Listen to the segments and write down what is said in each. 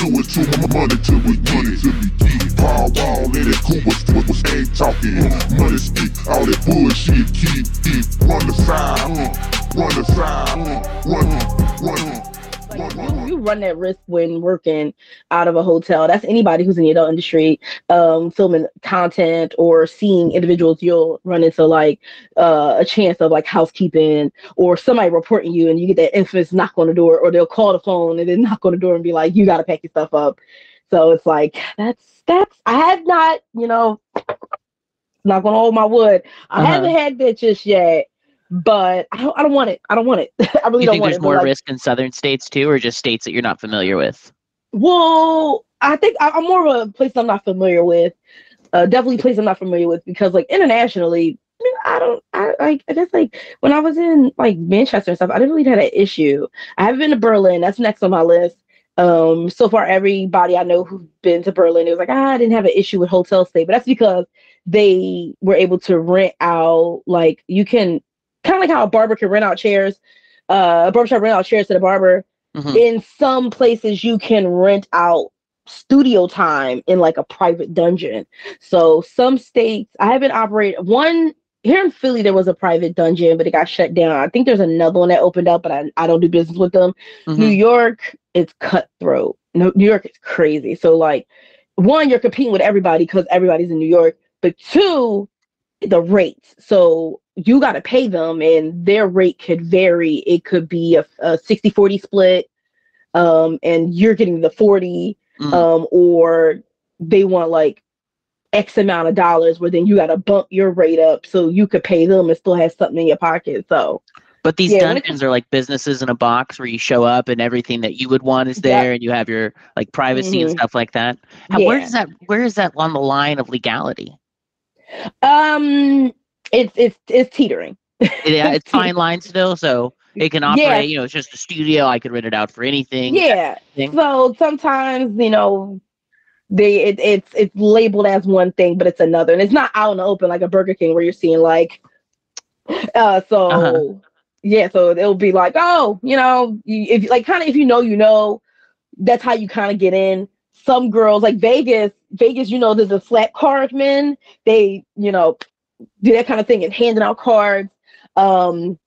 a two or two money till we get it, till we get it. Paul Wall, let it cool, was, was, was ain't talking. Money speak, all that bullshit, run that risk when working out of a hotel. That's anybody who's in the adult industry, um, filming content or seeing individuals. You'll run into like uh, a chance of like housekeeping or somebody reporting you, and you get that infamous knock on the door, or they'll call the phone and then knock on the door and be like, "You got to pack your stuff up." So it's like that's that's I have not, you know, not gonna hold my wood. I Uh-huh. haven't had that just yet, but I don't, I don't want it. I don't want it. I really you don't think want there's it. but, more like, risk in southern states too, or just states that you're not familiar with? Well, I think I, I'm more of a place I'm not familiar with. Uh, definitely a place I'm not familiar with because like internationally, I, mean, I don't. I like. I guess like when I was in like Manchester and stuff, I didn't really have an issue. I haven't been to Berlin. That's next on my list. Um, so far, everybody I know who's been to Berlin, it was like, ah, I didn't have an issue with hotel stay, but that's because they were able to rent out like you can kind of like how a barber can rent out chairs, uh, a barbershop rent out chairs to the barber Mhm. in some places you can rent out studio time in like a private dungeon. So some states I haven't operated one here in Philly there was a private dungeon, but it got shut down. I think there's another one that opened up, but I, I don't do business with them. Mhm. New York is cutthroat. No, New York is crazy. So like one, you're competing with everybody because everybody's in New York, but two, the rates. So you got to pay them and their rate could vary. It could be a, a 60 40 split, um, and you're getting the 40, Mm. um, or they want like X amount of dollars where then you got to bump your rate up so you could pay them and still have something in your pocket. So But these Yeah, dungeons are like businesses in a box where you show up and everything that you would want is there, and you have your like privacy and Mhm. stuff like that. How, Where Yeah. does that? Where is that on the line of legality? um, it's it's it's teetering. Yeah, it's fine line still, so it can operate. Yeah. You know, it's just a studio. I could rent it out for anything. Yeah. So sometimes, you know, they it, it's it's labeled as one thing, but it's another, and it's not out in the open like a Burger King where you're seeing like, uh, so Uh-huh. yeah, so it'll be like, oh, you know, if like kind of if you know, you know, that's how you kind of get in. Some girls like Vegas, Vegas, you know, there's a flat card men. They, you know, do that kind of thing and handing out cards. Um,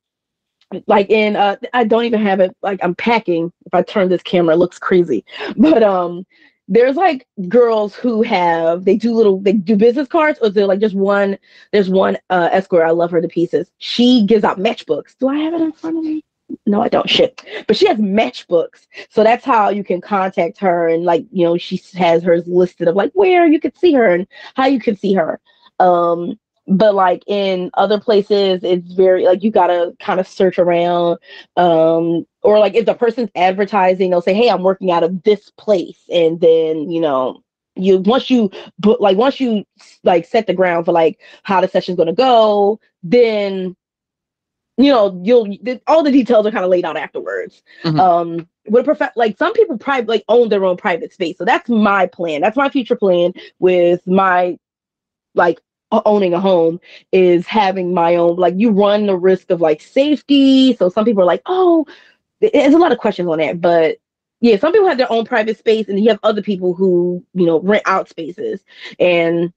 like in uh I don't even have it like I'm packing. If I turn this camera, it looks crazy. But um there's like girls who have they do little they do business cards or they're like just one there's one uh escort, I love her to pieces. She gives out matchbooks. Do I have it in front of me? No, I don't shit. But she has matchbooks. So that's how you can contact her and like, you know, she has hers listed of like where you could see her and how you can see her. Um but like in other places it's very like you gotta kind of search around um or like if the person's advertising they'll say hey i'm working out of this place and then you know you once you but like once you like set the ground for like how the session's to go then you know you'll th- all the details are kind of laid out afterwards Mhm. um with a prof- like some people private like own their own private space so that's my plan that's my future plan with my like owning a home is having my own like you run the risk of like safety. So some people are like oh there's a lot of questions on that but yeah some people have their own private space and you have other people who you know rent out spaces. And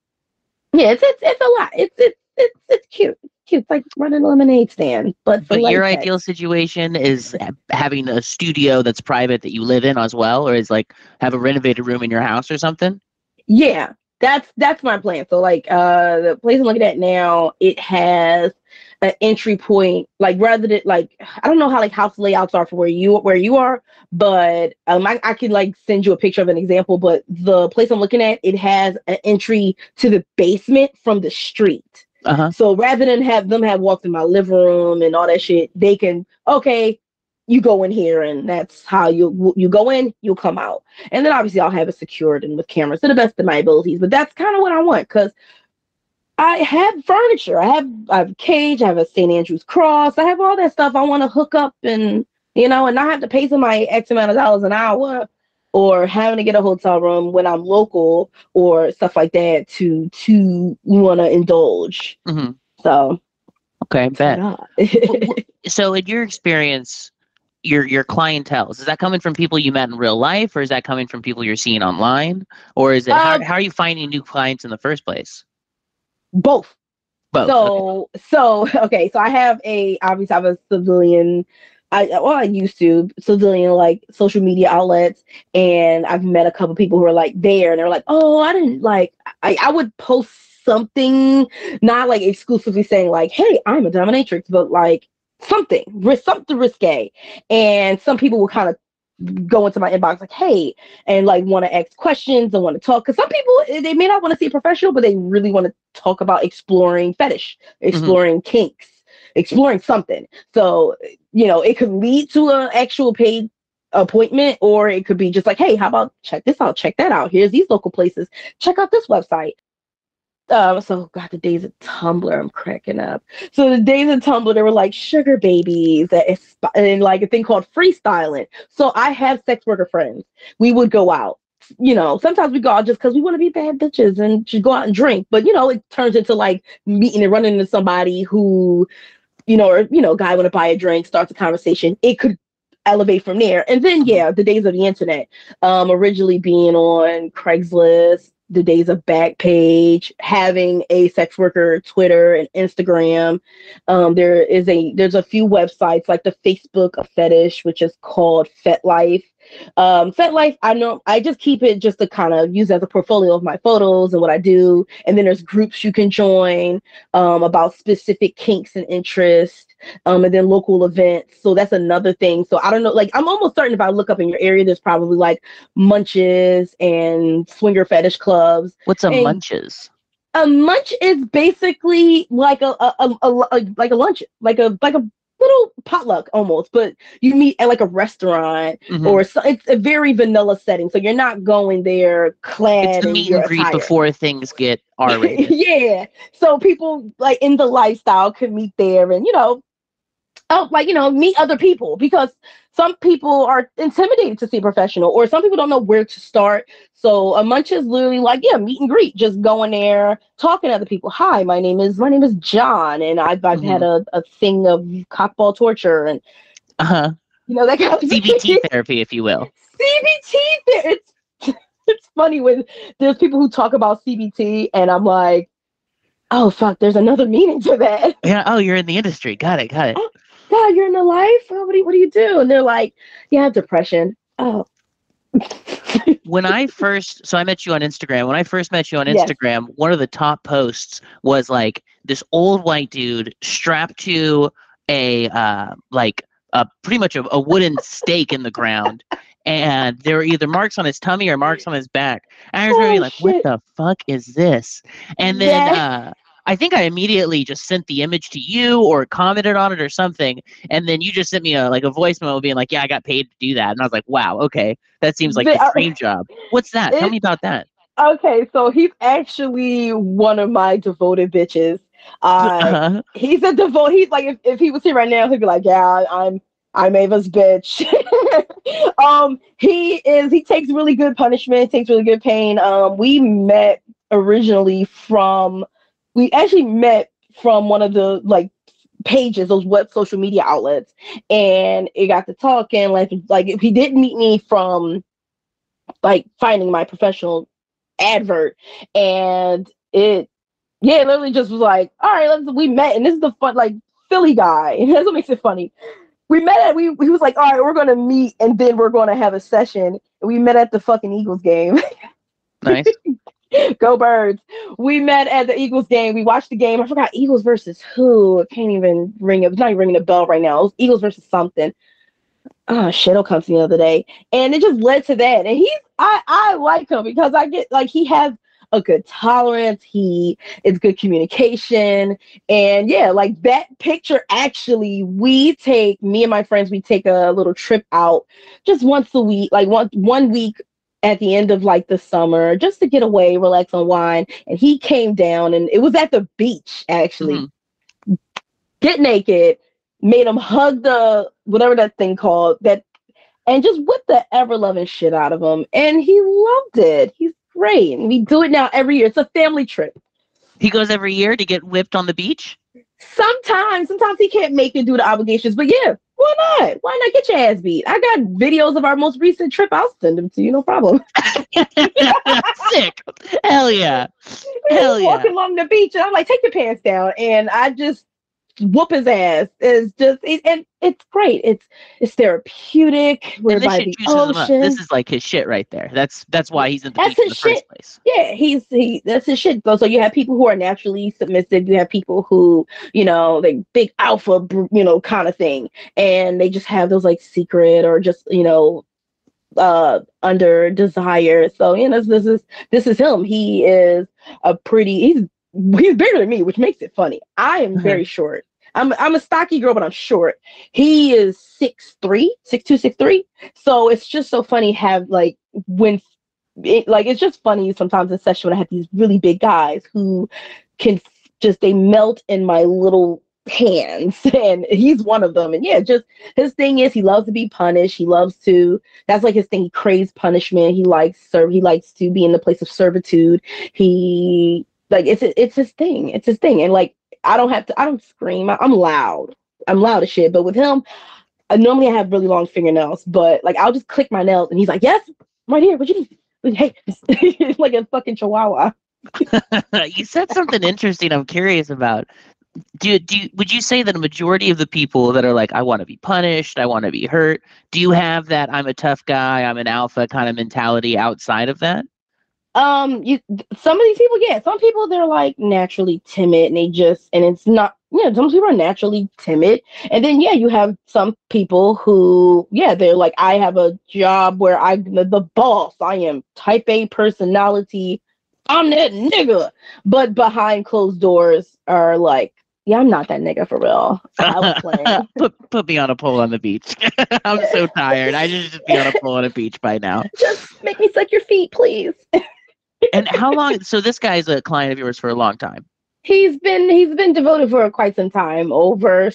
yeah it's it's, it's a lot. It's it's it's, it's cute. Cute it's like running a lemonade stand but But your ideal situation is having a studio that's private that you live in as well, or is like have a renovated room in your house or something. Yeah, that's that's my plan. So like uh the place I'm looking at now, it has an entry point, like rather than like I don't know how like house layouts are for where you where you are, but um I, I can like send you a picture of an example, but the place I'm looking at, it has an entry to the basement from the street. Uh huh. So rather than have them have walked in my living room and all that shit, they can okay, you go in here and that's how you you go in, you'll come out. And then obviously I'll have it secured and with cameras to the best of my abilities. But that's kind of what I want because I have furniture. I have I have a cage, I have a St. Andrew's cross, I have all that stuff I want to hook up and you know, and not have to pay somebody X amount of dollars an hour or having to get a hotel room when I'm local or stuff like that to to want to indulge. hmm So Okay, bet. yeah. W- w- so, in your experience, your your clientele? Is that coming from people you met in real life, or is that coming from people you're seeing online, or is it how, Um, how are you finding new clients in the first place? Both. Both. okay. So so okay, so I have a obviously I have a civilian I well I used to civilian like social media outlets and I've met a couple people who are like there and they're like, oh I didn't like I, I would post something not like exclusively saying like, hey, I'm a dominatrix, but like something, risk something risque. And some people will kind of go into my inbox like, hey, and like want to ask questions and want to talk. Because some people eh, they may not want to see a professional, but they really want to talk about exploring fetish, exploring kinks, exploring something. So you know, it could lead to an actual paid appointment, or it could be just like, hey, how about check this out, check that out. Here's these local places. Check out this website. Um, so God, the days of Tumblr, I'm cracking up. So the days of Tumblr, there were like sugar babies and like a thing called freestyling. So I have sex worker friends. We would go out. You know, sometimes we go out just because we want to be bad bitches and just go out and drink. But you know, it turns into like meeting and running into somebody who, you know, or you know, guy want to buy a drink, starts a conversation. It could elevate from there. And then yeah, the days of the internet. Um, originally being on Craigslist, the days of Backpage, having a sex worker Twitter and Instagram. Um, there is a there's a few websites like the Facebook of fetish, which is called FetLife. Um, FetLife, I know I just keep it just to kind of use as a portfolio of my photos and what I do. And then there's groups you can join um, about specific kinks and interests. Um, and then local events. So that's another thing. So I don't know, like I'm almost certain if I look up in your area, there's probably like munches and swinger fetish clubs. What's a and- munches? A munch is basically like a, a, a, a- a- like a lunch, like a like a little potluck almost, but you meet at like a restaurant Mhm. or so, it's a very vanilla setting. So you're not going there clad it's in meet and greet attire. before things get R rated. yeah. So people like in the lifestyle could meet there and you know, oh like you know, meet other people because some people are intimidated to see a professional or some people don't know where to start. So a munch is literally like, yeah, meet and greet, just going there, talking to other people. Hi, my name is my name is John and I've I've had a, a thing of cockball torture and Uh-huh. you know that kind of CBT therapy, if you will. CBT there. It's it's funny when there's people who talk about CBT and I'm like, oh fuck, there's another meaning to that. Yeah. Oh, you're in the industry. Got it. Got it. God, you're in the life. What do you what do you do? And they're like, yeah, depression. Oh. when I first, so I met you on Instagram. When I first met you on Yes. Instagram, one of the top posts was like this old white dude strapped to a uh, like a pretty much a, a wooden stake in the ground, and there were either marks on his tummy or marks on his back. And I was really Oh, like, "What the fuck is this?" And then Yes. uh, I think I immediately just sent the image to you or commented on it or something, and then you just sent me a like a voice memo being like, "Yeah, I got paid to do that," and I was like, "Wow, okay, that seems like The- the uh, dream job." What's that? Tell me about that. Okay, so he's actually one of my devoted bitches. Uh, Uh-huh. he's a devote. He's like, if, if he was here right now, he'd be like, yeah, I'm I'm Ava's bitch. um, he is. He takes really good punishment. Takes really good pain. Um, we met originally from. We actually met from one of the like pages, those web social media outlets, and it got to talking. Like, like if he didn't meet me from like finding my professional advert, and it yeah, it literally just was like, all right, let's we met, and this is the fun like Philly guy. That's what makes it funny. We met at we he was like, all right, we're gonna meet and then we're gonna have a session. We met at the fucking Eagles game. Nice. Go birds. We met at the Eagles game. We watched the game. I forgot Eagles versus who. I can't even ring it. It's not even ringing a bell right now. It was Eagles versus something. Oh shit, it'll come to me the other day. And it just led to that. And he's I I like him because I get like he has a good tolerance. He is good communication. And yeah, like that picture actually, we take me and my friends, we take a little trip out just once a week, like one one week at the end of like the summer, just to get away, relax, unwind. And he came down and it was at the beach actually. Mm-hmm. Get naked, made him hug the whatever that thing called that and just whip the ever loving shit out of him. And he loved it. He's great. And we do it now every year. It's a family trip. He goes every year to get whipped on the beach. Sometimes, sometimes he can't make it due to obligations, but yeah, Why not? Why not get your ass beat? I got videos of our most recent trip. I'll send them to you, no problem. Sick. Hell yeah. We Hell yeah. walking along the beach, and I'm like, take your pants down, and I just whoop his ass. is just, it, and it's great. It's it's therapeutic. We're this by the juices him up. ocean. This is like his shit right there. That's that's why he's in the That's beach in the his first shit. place. yeah, he's he. That's his shit. So, so you have people who are naturally submissive. You have people who, you know, like big alpha, you know, kind of thing, and they just have those like secret or just you know, uh, under desire. So you know, this is this is him. He is a pretty. He's he's bigger than me, which makes it funny. I am uh-huh. very short. I'm I'm a stocky girl, but I'm short. He is six three, six two, six three. So it's just so funny have like when it, like it's just funny sometimes in session when I have these really big guys who can just they melt in my little hands and he's one of them and yeah just his thing is he loves to be punished he loves to that's like his thing he craves punishment he likes serve he likes to be in the place of servitude he like it's it's his thing it's his thing and like i don't have to i don't scream I, i'm loud i'm loud as shit but with him I normally I have really long fingernails, but like I'll just click my nails and he's like, Yes, right here, what you need? Hey, it's like a fucking chihuahua. you said something interesting. I'm curious about. Do do would you say that a majority of the people that are like, I want to be punished, I want to be hurt, do you have that I'm a tough guy, I'm an alpha kind of mentality outside of that? Um, you some of these people, yeah, some people they're like naturally timid and they just and it's not you know some people are naturally timid. And then yeah, you have some people who, yeah, they're like, I have a job where I'm the, the boss. I am type A personality. I'm that nigga. But behind closed doors are like, yeah, I'm not that nigga for real. I was playing. put put me on a pole on the beach. I'm so tired. I should just be on a pole on a beach by now. Just make me suck your feet, please. And how long? So this guy's a client of yours for a long time. he's been he's been devoted for quite some time over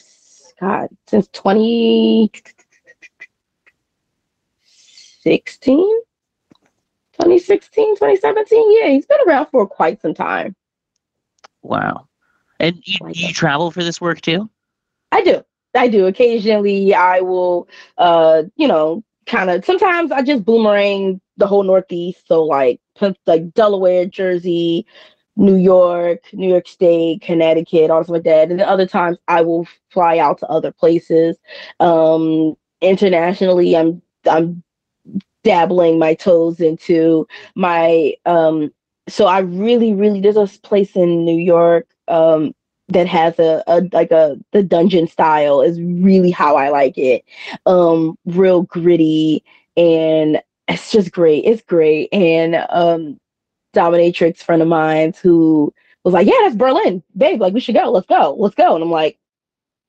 god since 2016 2016 2017 yeah he's been around for quite some time Wow. And you Like you travel for this work too? i do i do occasionally i will uh you know kind of sometimes i just boomerang the whole northeast so like like delaware jersey new york new york state connecticut all stuff like that and then other times i will fly out to other places um internationally i'm i'm dabbling my toes into my um so i really really there's a place in new york um that has a, a like a the dungeon style is really how I like it. Um real gritty and it's just great. It's great. And um dominatrix friend of mine who was like, Yeah, that's Berlin. Babe, like we should go. Let's go. Let's go. And I'm like,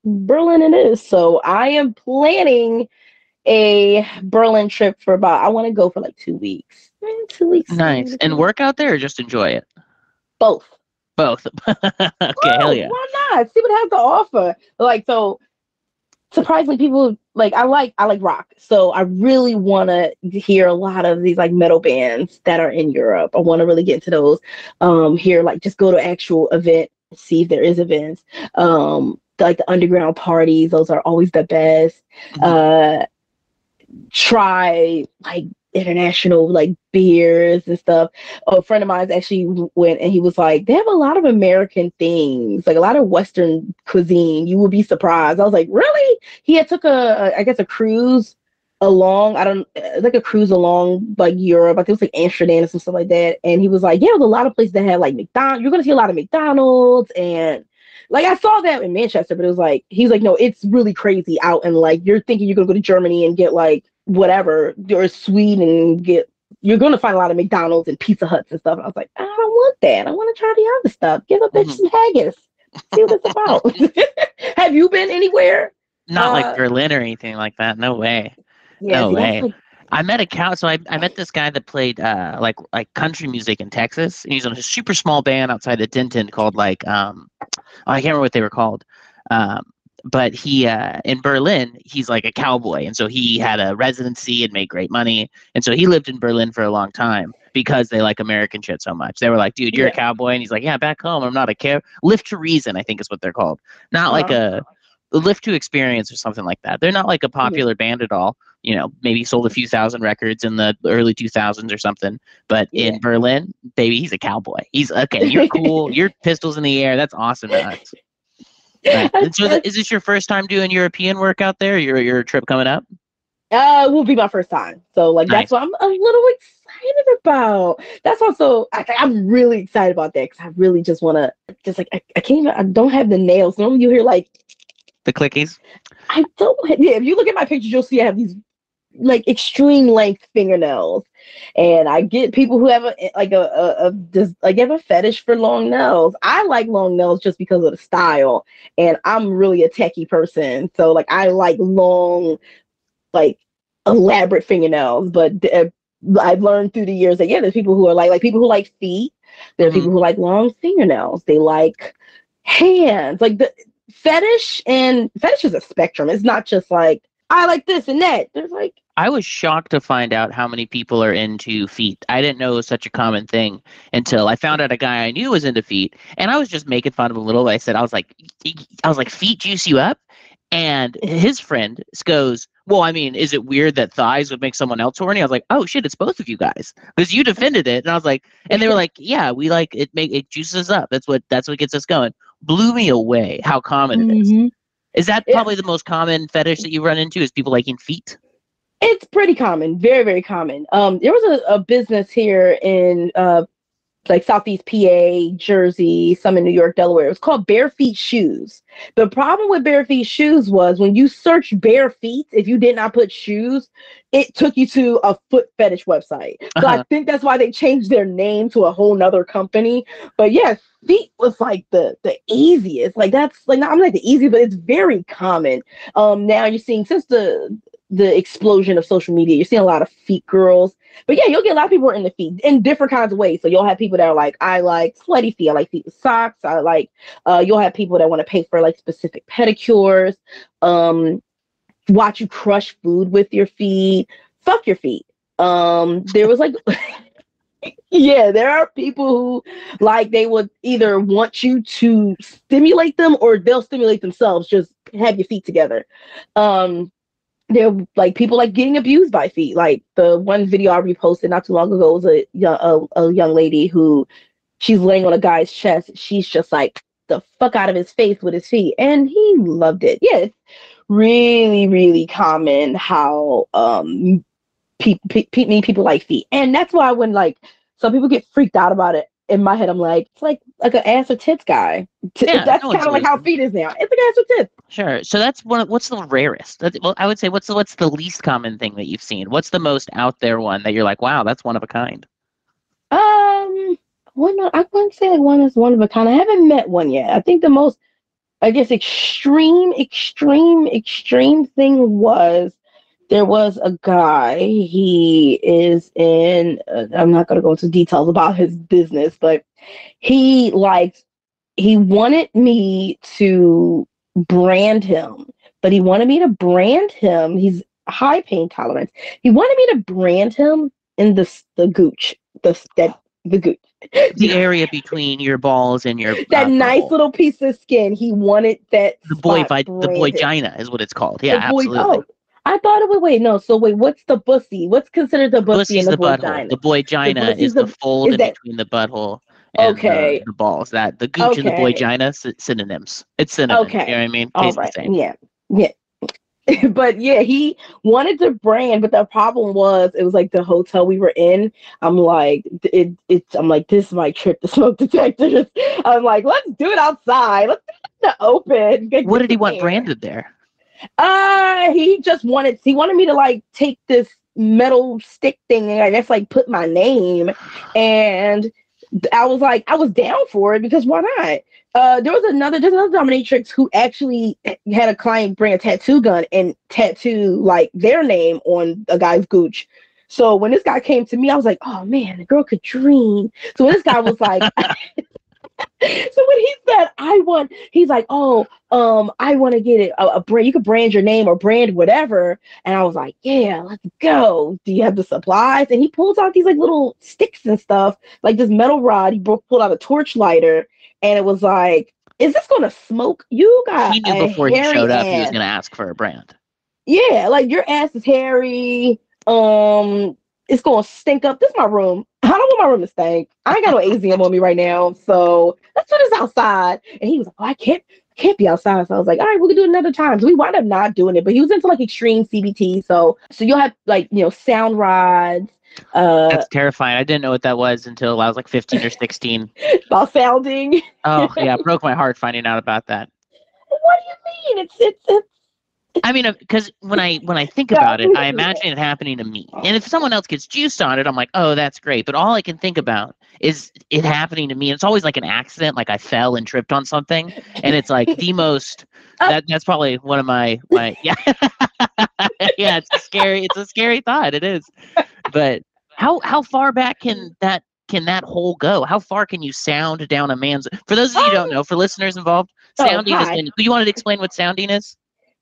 Berlin it is. So I am planning a Berlin trip for about I want to go for like two weeks. Eh, Two weeks. Nice. And work out there or just enjoy it? both. Both. okay, hell yeah. Why not? See what it has to offer. Like so surprisingly people like I like I like rock. So I really wanna hear a lot of these like metal bands that are in Europe. I wanna really get into those. Um here, like just go to actual event, see if there is events. Um like the underground parties, those are always the best. Uh try like international like beers and stuff. A friend of mine actually went and he was like, they have a lot of American things, like a lot of Western cuisine. You would be surprised. I was like, really? He had took a, I guess a cruise along. I don't uh, like a cruise along like Europe. I think it was like Amsterdam or some stuff like that. And he was like, yeah, there's a lot of places that have like McDonald's. You're gonna see a lot of McDonald's and like I saw that in Manchester, but it was like he's like, no, it's really crazy out and like you're thinking you're gonna go to Germany and get like whatever or sweet and get you're gonna find a lot of McDonald's and Pizza Huts and stuff. And I was like, I don't want that. I want to try the other stuff. Give a bitch Mhm. some haggis. See what it's about. Have you been anywhere? Not uh, like Berlin or anything like that. No way. Yeah, No way. like- I met a cow. So I, I met this guy that played uh like like country music in Texas. And he's on a super small band outside of Denton called like um I can't remember what they were called. Um but he uh in Berlin he's like a cowboy and so he had a residency and made great money and so he lived in Berlin for a long time because they like American shit so much. They were like, dude, you're a cowboy and he's like, yeah, back home I'm not a care lift to reason I think is what they're called. Not like Uh-huh. a Lift to Experience or something like that. They're not like a popular band at all. You know, maybe sold a few thousand records in the early 2000s or something. But Yeah. in Berlin, baby, he's a cowboy. He's okay. You're cool. Your pistols in the air. That's awesome. Right. So, is this your first time doing European work out there? Your your trip coming up? Uh, will be my first time. So like Nice. that's what I'm a little excited about. That's also I, I'm really excited about that because I really just want to just like I, I can't even I don't have the nails. Normally you hear like The clickies. I don't yeah. If you look at my pictures, you'll see I have these like extreme length fingernails, and I get people who have a like a, a, a just like have a fetish for long nails. I like long nails just because of the style, and I'm really a techie person, so like I like long, like elaborate fingernails. But uh, I've learned through the years that yeah, there's people who are like like people who like feet. There are Mhm. people who like long fingernails. They like hands. Like the fetish and fetish is a spectrum. It's not just like I like this and that. There's like I was shocked to find out how many people are into feet. I didn't know it was such a common thing until I found out a guy I knew was into feet, and I was just making fun of him a little. I said, I was like, I was like, feet juice you up, and his friend goes, Well, I mean, is it weird that thighs would make someone else horny? I was like, Oh shit, it's both of you guys because you defended it, and I was like, and they were like, Yeah, we like it. Make it juices up. That's what that's what gets us going. Blew me away how common it is. Mm-hmm. Is that Yeah. probably the most common fetish that you run into? Is people liking feet? it's pretty common, very, very common. Um, there was a, a business here in uh like Southeast PA, Jersey, some in New York, Delaware. It was called Bare Feet Shoes. The problem with Bare Feet Shoes was when you search bare feet, if you did not put shoes, it took you to a foot fetish website. So I Uh-huh. think that's why they changed their name to a whole nother company. But yeah, feet was like the the easiest. Like that's like not I'm like the easiest, but it's very common. Um now you're seeing since the the explosion of social media, you're seeing a lot of feet girls. But yeah, you'll get a lot of people in the feet in different kinds of ways. So you'll have people that are like, I like sweaty feet, I like feet with socks. I like uh you'll have people that want to pay for like specific pedicures, um, watch you crush food with your feet, fuck your feet. Um, there was like yeah, there are people who like they would either want you to stimulate them or they'll stimulate themselves, just have your feet together. Um they're like people like getting abused by feet. Like the one video I reposted not too long ago was a young a, a young lady who she's laying on a guy's chest. She's just like the fuck out of his face with his feet, and he loved it. Yeah, it's really really common how um pe- pe- pe- people like feet, and that's why when like some people get freaked out about it. In my head, I'm like, it's like like an ass or tits guy. T- Yeah, that's no kind of like how feet is now. It's like ass or tits. Sure. So that's one. Of, what's the rarest? That, well, I would say what's the what's the least common thing that you've seen? What's the most out there one that you're like, wow, that's one of a kind? Um, one I wouldn't say like one is one of a kind. I haven't met one yet. I think the most, I guess, extreme, extreme, extreme thing was there was a guy. He is in. Uh, I'm not going to go into details about his business, but he liked. He wanted me to brand him, but he wanted me to brand him. He's high pain tolerance. He wanted me to brand him in the the gooch, the that the gooch. The area between your balls and your that uh, nice little piece of skin. He wanted that. the boy vi- the branded. boygina is what it's called. Yeah, boy- absolutely. oh, I thought it was wait no. So wait, what's the bussy? What's considered the bussy and the the butthole. vagina? The boygina pussy's is the, fold is in that- between the butthole and the- Okay. the, balls. That the gooch and the Okay. boygina sy- synonyms. It's synonyms. Okay. You know what I mean? All Tastes right, the yeah, yeah. but yeah, he wanted to brand, but the problem was it was like the hotel we were in. I'm like, it, it's. I'm like, this might trip the smoke detectors. I'm like, let's do it outside. Let's do it in the open. Get What did he want air. branded there? Uh, he just wanted he wanted me to like take this metal stick thing and I guess like put my name and I was like I was down for it because why not? Uh, there was another there's another dominatrix who actually had a client bring a tattoo gun and tattoo like their name on a guy's gooch. So when this guy came to me, I was like, oh man, the girl could dream. So when this guy was like, so when he said, I want, he's like, oh, um, I want to get it a, a brand. You could brand your name or brand whatever. And I was like, yeah, let's go. Do you have the supplies? And he pulls out these like little sticks and stuff, like this metal rod. He pulled out a torch lighter, and it was like is this gonna smoke? You got He knew before he showed up he was gonna ask for a brand. Yeah, like your ass is hairy. Um, it's gonna stink up. This is my room. I don't want my room to stink. I ain't got no AZM on me right now, so let's do this outside. And he was like, "Oh, I can't, can't be outside." So I was like, "All right, we can do it another time." So we wound up not doing it, but he was into like extreme CBT. So, so you'll have like you know sound rods, uh, That's terrifying. I didn't know what that was until I was like 15 or 16. about sounding. Oh yeah, broke my heart finding out about that. What do you mean? It's it's it's I mean, because when I when I think about it, I imagine it happening to me. And if someone else gets juiced on it, I'm like, oh, that's great. But all I can think about is it happening to me. It's always like an accident, like I fell and tripped on something, and it's like the most. Uh, That that's probably one of my my yeah yeah. It's a scary. It's a scary thought. It is. But how how far back can that can that hole go? How far can you sound down a man's? For those of you who don't know, for listeners involved, Oh, sounding is hi. when you wanted to explain what sounding is.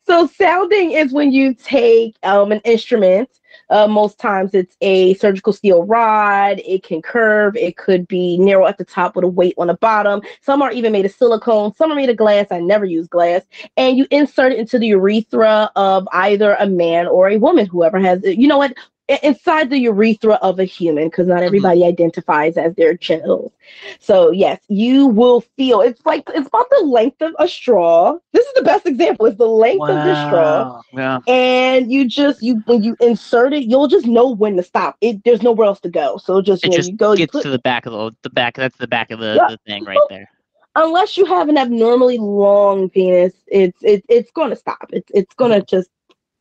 So sounding is when you take um, an instrument. Uh, most times it's a surgical steel rod. It can curve. It could be narrow at the top with a weight on the bottom. Some are even made of silicone. Some are made of glass. I never use glass. And you insert it into the urethra of either a man or a woman, whoever has it. You know what? Inside the urethra of a human, because not mm-hmm. everybody identifies as their genitals. So yes, you will feel it's like it's about the length of a straw. This is the best example. It's the length of the straw, Wow. Yeah. and you just you when you insert it, you'll just know when to stop. It there's nowhere else to go. So just It you, just you go. You Gets put, to the back of the the back. That's the back of the, Yeah. the thing right there. unless you have an abnormally long penis, it's it, it's going to stop. It's it's going to mm-hmm. just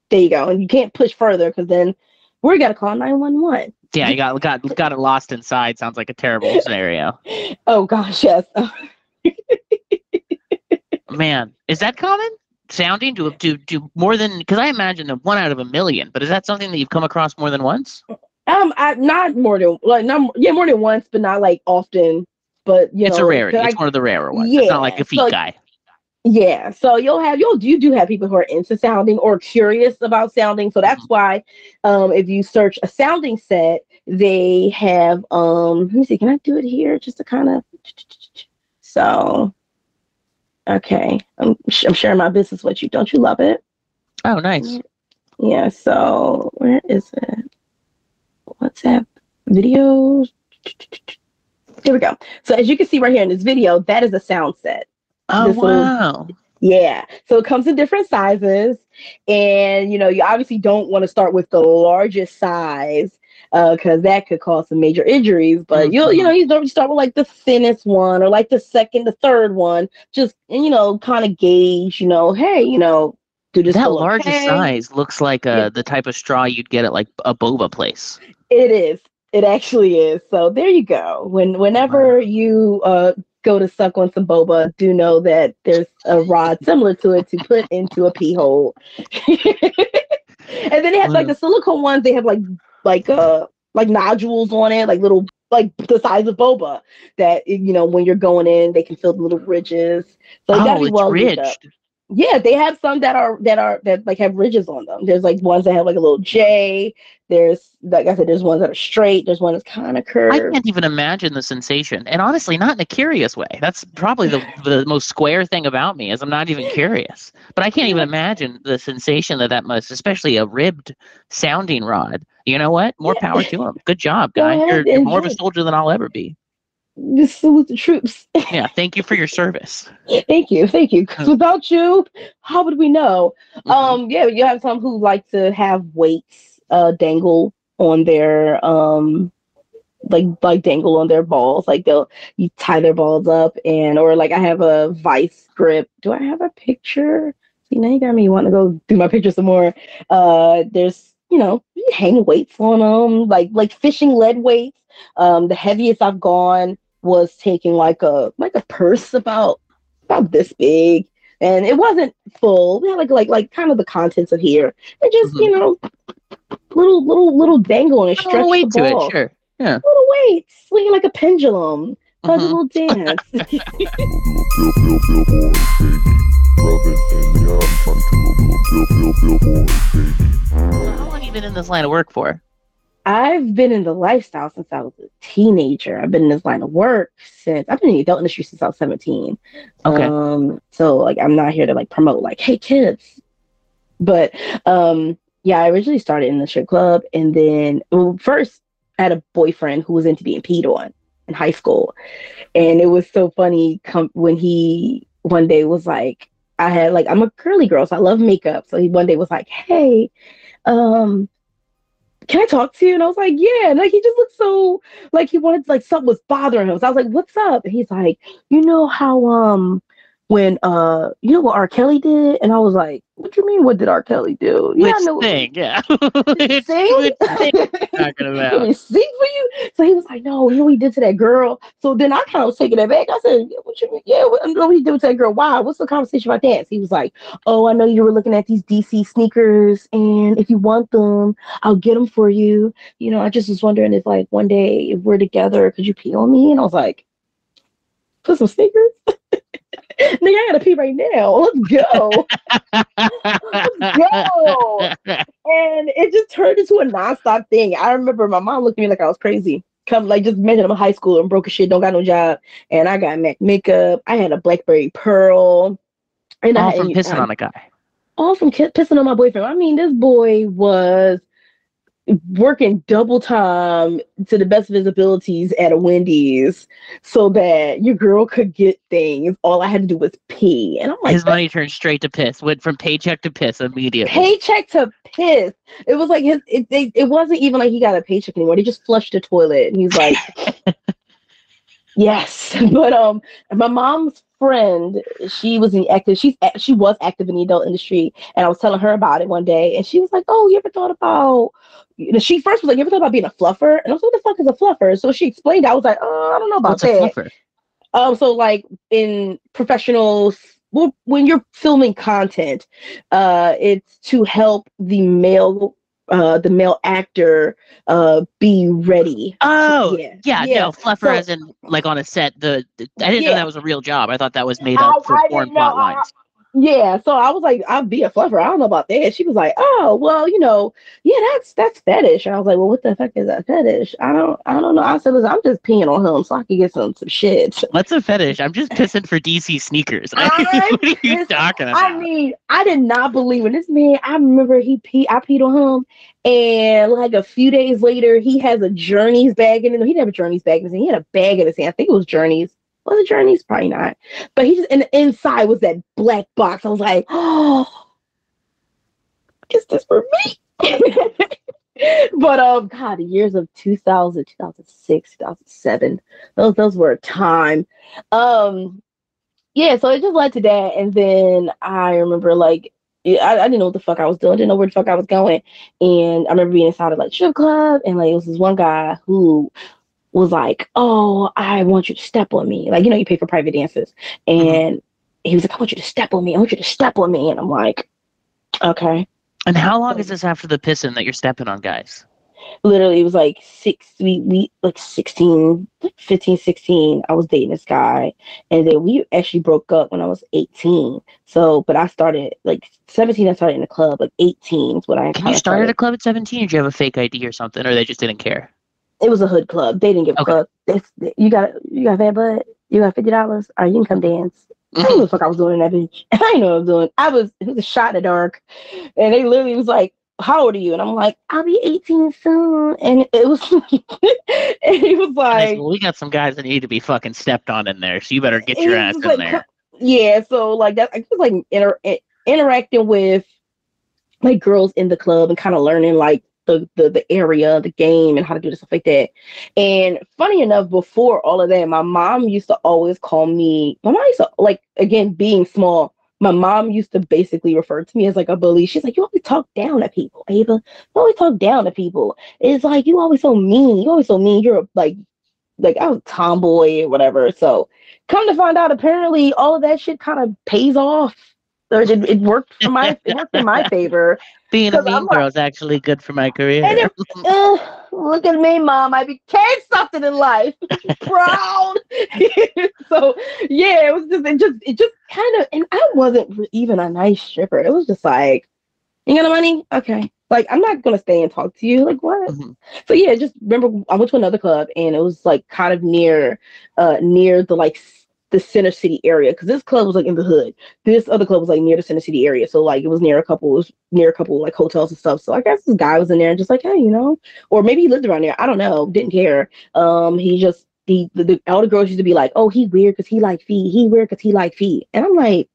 there you go, and you can't push further because then we got to call nine one one. Yeah, you got got got it lost inside. Sounds like a terrible scenario. Oh gosh, yes. Man, is that common? Sounding do do do more than because I imagine that one out of a million. But is that something that you've come across more than once? Um, I, not more than like not yeah more than once, but not like often. But you it's know, a rarity. 'cause I- It's one of the rarer ones. it's not like a feet so- guy. Yeah, so you'll have you'll you do have people who are into sounding or curious about sounding. So Mm-hmm. that's why um if you search a sounding set, they have um let me see, can I do it here just to kind of so okay. I'm I'm sharing my business with you. Don't you love it? Oh, nice. Yeah, so where is it? WhatsApp videos. Here we go. So as you can see right here in this video, that is a sound set. Oh little- wow. Yeah. So it comes in different sizes. And you know, you obviously don't want to start with the largest size because that could cause some major injuries. But you'll, you know, you don't start with like the thinnest one or like the second, the third one, just you know, kind of gauge, you know, hey, you know, do this That largest okay? size looks like uh, Yeah. the type of straw you'd get at like a boba place. It is. It actually is. So there you go. When whenever you uh go to suck on some boba, do know that there's a rod similar to it to put into a pee hole. and then they have like the silicone ones, they have like like uh like nodules on it, like little like the size of boba that you know when you're going in they can feel the little ridges. So you gotta oh, be it's well ridged. Yeah, they have some that are that are that like have ridges on them. There's like ones that have like a little J. There's like I said, there's ones that are straight. There's one that's kind of curved. I can't even imagine the sensation, and honestly, not in a curious way. That's probably the the most square thing about me is I'm not even curious. But I can't even imagine the sensation that that must, especially a ribbed sounding rod. You know what? More Yeah. power to him. Good job, guy. You're, you're more of a soldier than I'll ever be. Just salute the troops. Yeah, thank you for your service. thank you, thank you. 'Cause without you, how would we know? Mhm. Um, yeah, you have some who like to have weights uh dangle on their um like like dangle on their balls. Like they'll you tie their balls up and or like I have a vice grip. Do I have a picture? See now you got me wanting to go do my picture some more. Uh there's you know, you hang weights on them, like like fishing lead weights. Um the heaviest I've gone was taking like a like a purse about about this big and it wasn't full. We had like like like kind of the contents of here, and just Mhm. you know, little little little dangle and Put a stretch little weight the to ball. it, sure. Yeah. Little weight, swinging like a pendulum, like a little dance. How long you been in this line of work for? I've been in the lifestyle since I was a teenager. I've been in this line of work since I've been in the adult industry since I was 17. Okay. Um, so like I'm not here to like promote like, hey kids. But um yeah, I originally started in the strip club and then well, first I had a boyfriend who was into being peed on in high school. And it was so funny come when he one day was like, I had like I'm a curly girl, so I love makeup. So he one day was like, Hey, um, can I talk to you? And I was like, yeah. And like he just looked so like he wanted like something was bothering him. So I was like, what's up? And he's like, you know how um when uh you know what R. Kelly did? And I was like, what do you mean what did R. Kelly do? Which I know thing? Yeah. Which Which thing? which thing you're talking about? sing for you. So he was like, no, you know what he did to that girl. So then I kind of was taking that back. I said, yeah, what you mean? Yeah, what, I know what he did to that girl. Why? What's the conversation about that? So he was like, oh, I know you were looking at these DC sneakers, and if you want them, I'll get them for you. You know, I just was wondering if like one day if we're together, could you pee on me? And I was like, put some sneakers. Nigga, I gotta pee right now. Let's go. Let's go and it just turned into a nonstop thing. I remember my mom looked at me like I was crazy. Come like just imagine I'm in high school and broke as shit, don't got no job, and I got Mac makeup. I had a BlackBerry Pearl, and I All had, from pissing I- on a guy. all from ki- pissing on my boyfriend. I mean, this boy was working double time to the best of his abilities at a Wendy's so that your girl could get things. All I had to do was pee, and I'm like, His money turned straight to piss. Went from paycheck to piss immediately. paycheck to piss. It was like his. It, they, it wasn't even like he got a paycheck anymore. He just flushed the toilet, and he's like, "Yes." But um, my mom's friend, she was in active. She's she was active in the adult industry, and I was telling her about it one day, and she was like, "Oh, you ever thought about?" You know, she first was like, "You ever thought about being a fluffer?" And I was like, "What the fuck is a fluffer?" So she explained. I was like, "Oh, I don't know about What's that." Um, so like in professional, well, when you're filming content, uh, it's to help the male, uh, the male actor, uh, be ready. Oh, yeah, yeah, yeah. no, fluffer So- as in like on a set. The, the- I didn't know that was a real job. I thought that was made I- up for I porn didn't know. plot I- lines. Yeah, so I was like, I'd be a fluffer. I don't know about that. She was like, oh, well, you know, yeah, that's that's fetish. And I was like, well, what the fuck is that fetish? I don't, I don't know. I said, listen, I'm just peeing on him so I can get some some shit. What's a fetish? I'm just pissing for DC sneakers. What are you talking about? I mean, I did not believe in this man. I remember he pee, I peed on him, and like a few days later, he has a Journeys bag in him. He didn't have a Journeys bag in his hand. He had a bag in his hand. I think it was Journeys. Was it Journeys? Probably not. But he just and the inside was that black box. I was like, oh, is this for me? but um, God, the years of 2000, 2006, 2007, those those were a time. Um, yeah, so it just led to that, and then I remember like I, I didn't know what the fuck I was doing, didn't know where the fuck I was going, and I remember being inside of like strip club, and like it was this one guy who was like, "Oh, I want you to step on me," like you know you pay for private dances, mm-hmm. and he was like, "I want you to step on me, I want you to step on me," and I'm like, "Okay." and how long is this after the pissing that you're stepping on, guys? literally it was like six we, we like 16 like 15 16 i was dating this guy and then we actually broke up when i was 18 so but i started like 17 i started in the club like 18 is what i you started started. a club at 17, or did you have a fake ID or something, or they just didn't care? It was a hood club they didn't give a fuck They- you got you got fat butt you got 50 dollars all right you can come dance I didn't know what the fuck I was doing in that bitch. I didn't know what I was doing. I was it was a shot in the dark. And they literally was like, How old are you? And I'm like, I'll be 18 soon. And it was and he was like well, we got some guys that need to be fucking stepped on in there, so you better get your ass in like, there. Yeah, so like that I was like inter- interacting with like girls in the club and kind of learning like the, the the area, the game, and how to do the stuff like that. And funny enough, before all of that, my mom used to always call me. My mom used to like again being small. My mom used to basically refer to me as like a bully. She's like, "You always talk down to people, Ava. You always talk down to people. It's like you always so mean. You always so mean. You're like, like I was tomboy or whatever." So come to find out, apparently all of that shit kind of pays off. It, it worked for my it worked in my favor. Being a mean I'm girl is actually good for my career. It, uh, look at me, mom. I became something in life. Proud. so yeah, it was just it just it just kind of and I wasn't even a nice stripper. It was just like, you got the money? Okay. Like, I'm not gonna stay and talk to you. Like, what? Mhm. So yeah, just remember I went to another club and it was like kind of near uh near the like the center city area because this club was like in the hood. This other club was like near the center city area. So like it was near a couple was near a couple like hotels and stuff. So I guess this guy was in there and just like, hey, you know, or maybe he lived around there. I don't know. Didn't care. Um he just the the, the girls used to be like, oh, he weird because he like feet. He weird because he like feet. And I'm like,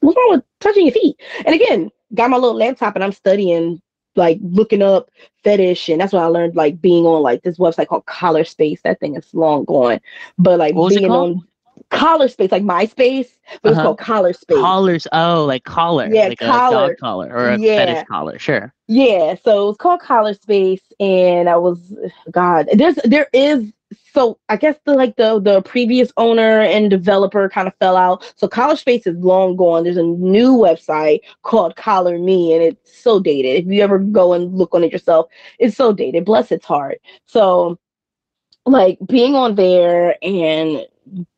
what's wrong with touching your feet? And again, got my little laptop and I'm studying, like looking up fetish, and that's what I learned, like being on like this website called Collar Space. That thing is long gone, but like being on Collar Space, like MySpace, but it's Uh-huh. called Collar Space. Collars. Oh, like collar. Yeah, like a collar. dog collar or a Yeah. fetish collar. Sure. Yeah, so it was called Collar Space, and I was God. There's there is so I guess the like the the previous owner and developer kind of fell out. So Collar Space is long gone. There's a new website called Collar Me, and it's so dated. If you ever go and look on it yourself, it's so dated. Bless its heart. So like being on there and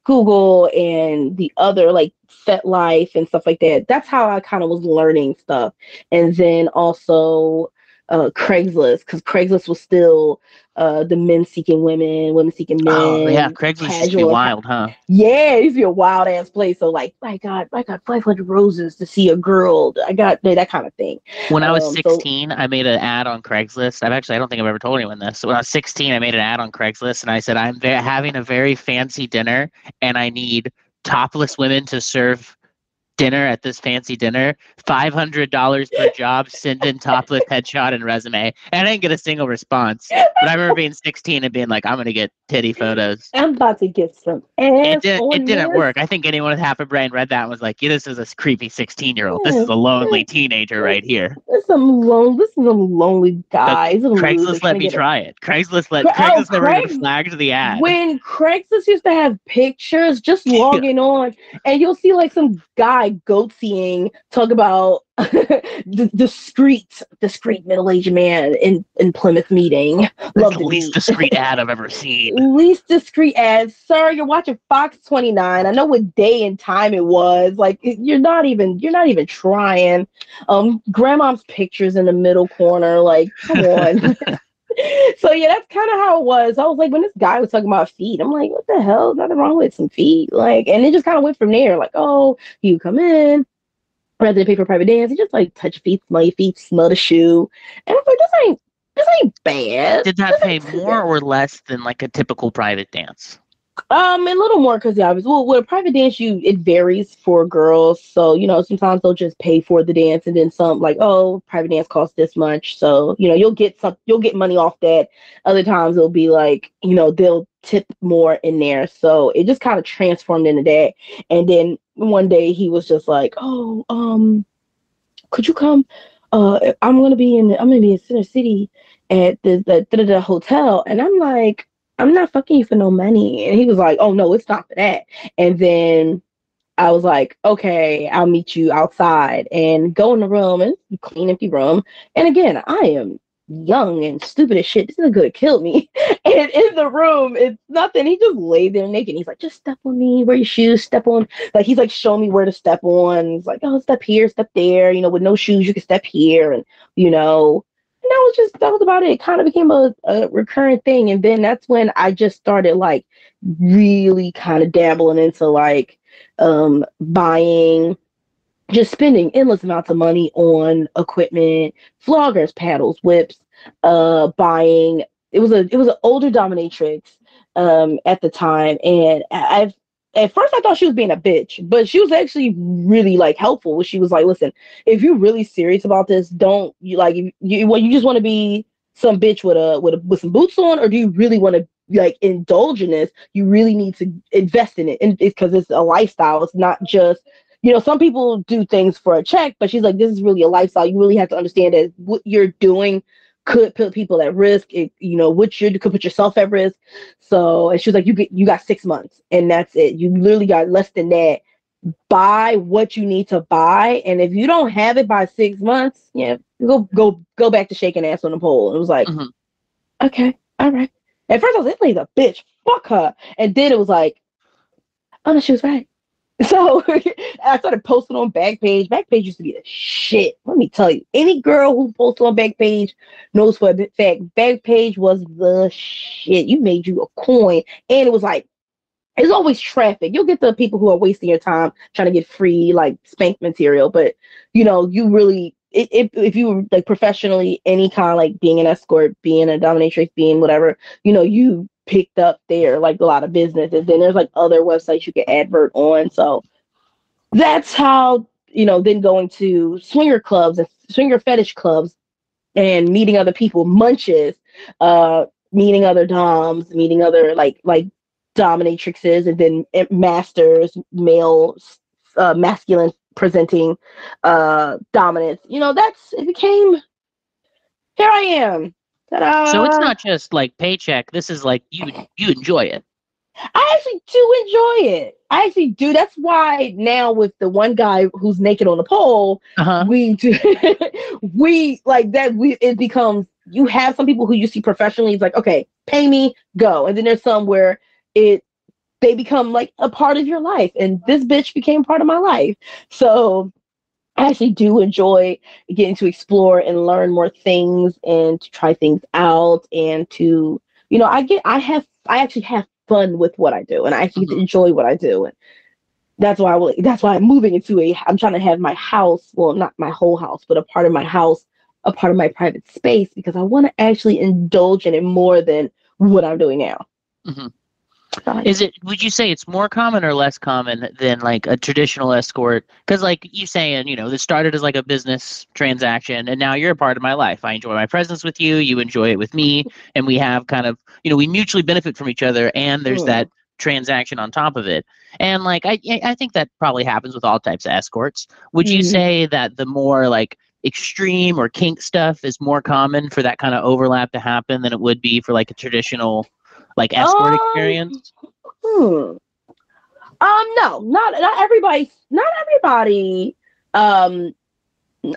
Google and the other like FetLife and stuff like that. That's how I kind of was learning stuff. And then also uh Craigslist because Craigslist was still uh the men seeking women, women seeking men. oh yeah, Craigslist used to be wild, huh? Yeah, it used to be a wild ass place. So like, I got I got 500 roses to see a girl. I got that, kind of thing. When I was Um, so- 16, I made an ad on Craigslist. I've actually, I don't think I've ever told anyone this. When I was 16, I made an ad on Craigslist and I said, I'm having a very fancy dinner and I need topless women to serve dinner at this fancy dinner. $500 per job, send in topless headshot and resume. And I didn't get a single response. But I remember being 16 and being like, I'm going to get titty photos. I'm about to get some ass. It, did, it didn't this. work. I think anyone with half a brain read that and was like, yeah, this is a creepy 16 year old. This is a lonely teenager right here. There's some lone, this is a lonely guy. losers Craigslist let me try it. Craigslist let oh, Craigslist never even flagged the ad. When Craigslist used to have pictures, just logging on, and you'll see like some guy goatseeing talk about the discreet, discreet middle-aged man in in Plymouth meeting. Love the least meet. discreet ad I've ever seen. least discreet ad. Sir, you're watching Fox 29. I know what day and time it was. Like you're not even you're not even trying. Um grandma's pictures in the middle corner. Like, come on. so yeah, that's kind of how it was. I was like, when this guy was talking about feet, I'm like, what the hell? Nothing wrong with some feet. Like, and it just kind of went from there. Like, oh, you come in. Rather than pay for private dance, you just like touch feet, smell your feet, smell the shoe. And I was like, this ain't this ain't bad. Did that pay more or less than like a typical private dance? Um, a little more because I well with a private dance. You it varies for girls, so you know sometimes they'll just pay for the dance, and then some like oh private dance costs this much, so you know you'll get some you'll get money off that. Other times it'll be like you know they'll tip more in there, so it just kind of transformed into that. And then one day he was just like, oh um, could you come? Uh, I'm gonna be in I'm gonna be in Center City at the the, the, the hotel, and I'm like. I'm not fucking you for no money. And he was like, Oh no, it's not for that. And then I was like, Okay, I'll meet you outside and go in the room and clean empty room. And again, I am young and stupid as shit. This is gonna kill me. And in the room, it's nothing. He just laid there naked. He's like, just step on me, wear your shoes, step on. Like he's like show me where to step on. He's like, oh, step here, step there. You know, with no shoes, you can step here, and you know, and that was just that was about it. It kind of became a, a recurrent thing, and then that's when I just started like really kind of dabbling into like um buying just spending endless amounts of money on equipment floggers paddles whips uh buying. It was a it was an older dominatrix um at the time. And i've at first I thought she was being a bitch, but she was actually really like helpful. She was like, "Listen, if you're really serious about this, don't you like you, you well, you just want to be some bitch with a with a, with some boots on, or do you really want to like indulge in this? You really need to invest in it, and it's because it's a lifestyle. It's not just you know some people do things for a check, but she's like, this is really a lifestyle. You really have to understand that what you're doing could put people at risk. It, you know, what you could put yourself at risk. So, and she was like, you get you got six months, and that's it. You literally got less than that. Buy what you need to buy, and if you don't have it by six months, yeah, go go go back to shaking ass on the pole. It was like, Mhm. okay, all right. At first, I was like, "This lady's a bitch. Fuck her," and then it was like, oh no, she was right. So I started posting on Backpage. Backpage used to be the shit. Let me tell you, any girl who posted on Backpage knows for a fact Backpage was the shit. You made you a coin, and it was like it's always traffic. You'll get the people who are wasting your time trying to get free like spank material, but you know you really if if you were like professionally any kind of like being an escort, being a dominatrix, being whatever, you know you picked up there like a lot of businesses. Then there's like other websites you can advert on. So that's how, you know, then going to swinger clubs and swinger fetish clubs and meeting other people, munches, uh, meeting other doms, meeting other like like dominatrixes and then masters, male uh, masculine presenting uh dominance. You know, that's it became here I am Ta-da! So it's not just like paycheck. This is like you you enjoy it. I actually do enjoy it. I actually do. That's why now with the one guy who's naked on the pole, uh-huh. we do, we like that. We it becomes you have some people who you see professionally. It's like okay, pay me, go, and then there's some where it they become like a part of your life, and this bitch became part of my life. So I actually do enjoy getting to explore and learn more things and to try things out and to, you know, I get, I have, I actually have fun with what I do and I actually mm-hmm. enjoy what I do. And that's why I will, that's why I'm moving into a, I'm trying to have my house, well, not my whole house, but a part of my house, a part of my private space because I want to actually indulge in it more than what I'm doing now. Mm-hmm. Is it? Would you say it's more common or less common than like a traditional escort? Because like you saying, you know, this started as like a business transaction, and now you're a part of my life. I enjoy my presence with you. You enjoy it with me, and we have kind of, you know, we mutually benefit from each other, and there's that transaction on top of it. And like I, I think that probably happens with all types of escorts. Would you mm-hmm. say that the more like extreme or kink stuff is more common for that kind of overlap to happen than it would be for like a traditional like escort um, experience? Hmm. Um, no, not not everybody. Not everybody. Um,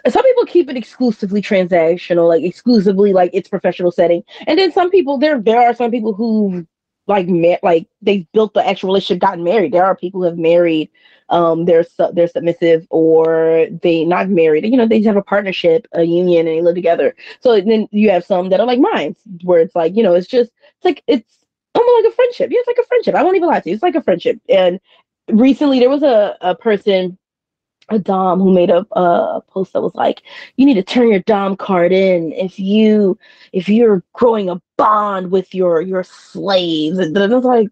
some people keep it exclusively transactional, like exclusively like it's professional setting, and then some people there there are some people who like met like they've built the actual relationship, gotten married. There are people who have married. Um, they're su- they're submissive or they not married. You know, they just have a partnership, a union, and they live together. So then you have some that are like mine, where it's like you know, it's just it's like it's Oh almost like a friendship. Yeah, it's like a friendship. I won't even lie to you. It's like a friendship. And recently there was a, a person, a Dom, who made a, a post that was like, you need to turn your Dom card in if you if you're growing a bond with your your slaves. And it was like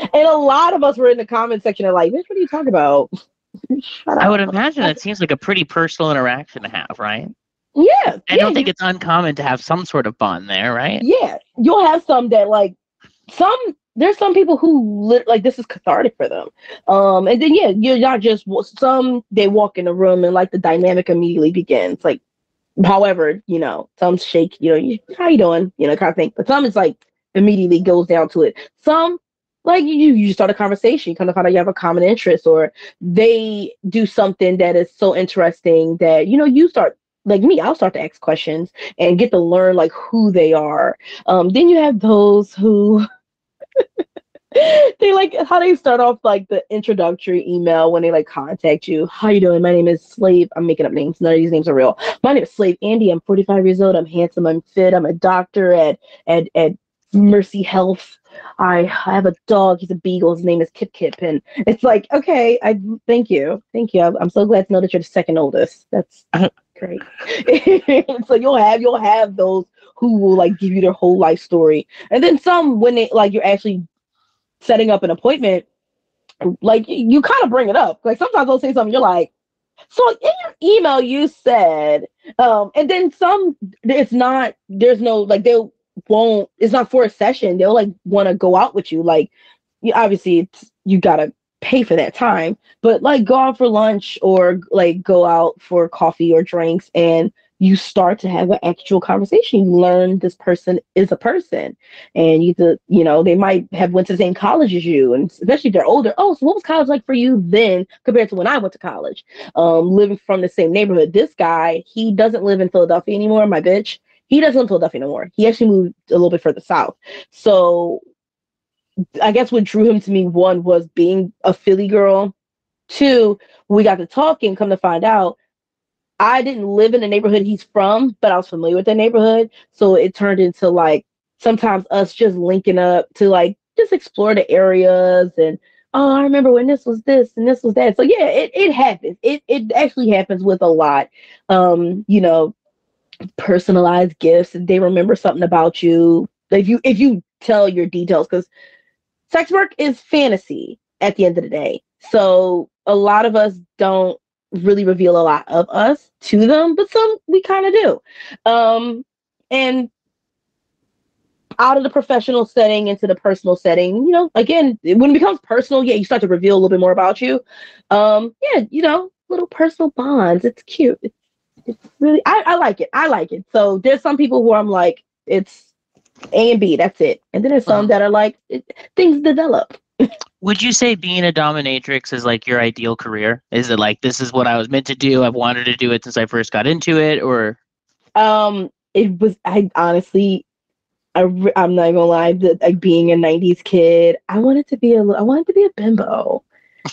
and a lot of us were in the comment section of like, bitch, what are you talking about? I would imagine it seems like a pretty personal interaction to have, right? Yeah. I yeah, don't think it's uncommon to have some sort of bond there, right? Yeah. You'll have some that like some there's some people who li- like this is cathartic for them. Um and then yeah, you're not just some they walk in a room and like the dynamic immediately begins. Like however, you know, some shake, you know, you, how you doing? You know, kind of thing. But some is like immediately goes down to it. Some like you you start a conversation, you kind of find out you have a common interest, or they do something that is so interesting that you know you start like me, I'll start to ask questions and get to learn like who they are. Um, then you have those who they like how they start off like the introductory email when they like contact you. How you doing? My name is Slave. I'm making up names. None of these names are real. My name is Slave Andy. I'm 45 years old. I'm handsome. I'm fit. I'm a doctor at at at Mercy Health. I I have a dog. He's a beagle. His name is Kip Kip, and it's like, okay, I thank you, thank you. I'm so glad to know that you're the second oldest. That's great. so you'll have you'll have those who will like give you their whole life story, and then some when they like you're actually setting up an appointment, like you kind of bring it up. Like sometimes they'll say something, you're like, so in your email you said, um, and then some it's not. There's no like they'll won't it's not for a session they'll like want to go out with you like you, obviously it's you gotta pay for that time but like go out for lunch or like go out for coffee or drinks and you start to have an actual conversation you learn this person is a person and you the you know they might have went to the same college as you and especially if they're older oh so what was college like for you then compared to when i went to college um living from the same neighborhood this guy he doesn't live in philadelphia anymore my bitch he doesn't live in Philadelphia anymore. He actually moved a little bit further south. So I guess what drew him to me one was being a Philly girl. Two, we got to talking. Come to find out, I didn't live in the neighborhood he's from, but I was familiar with the neighborhood. So it turned into like sometimes us just linking up to like just explore the areas and oh, I remember when this was this and this was that. So yeah, it, it happens. It it actually happens with a lot. Um, you know, personalized gifts and they remember something about you. If you if you tell your details, because sex work is fantasy at the end of the day. So a lot of us don't really reveal a lot of us to them, but some we kind of do. Um, and out of the professional setting into the personal setting, you know, again, when it becomes personal, yeah, you start to reveal a little bit more about you. Um, yeah, you know, little personal bonds. It's cute. It's, it's really, I, I like it. I like it. So there's some people who I'm like, it's A and B, that's it. And then there's some that are like, it, things develop. Would you say being a dominatrix is like your ideal career? Is it like this is what I was meant to do? I've wanted to do it since I first got into it, or Um, it was, I honestly, I, I'm not gonna lie, the, like being a 90s kid, I wanted to be a. I wanted to be a bimbo.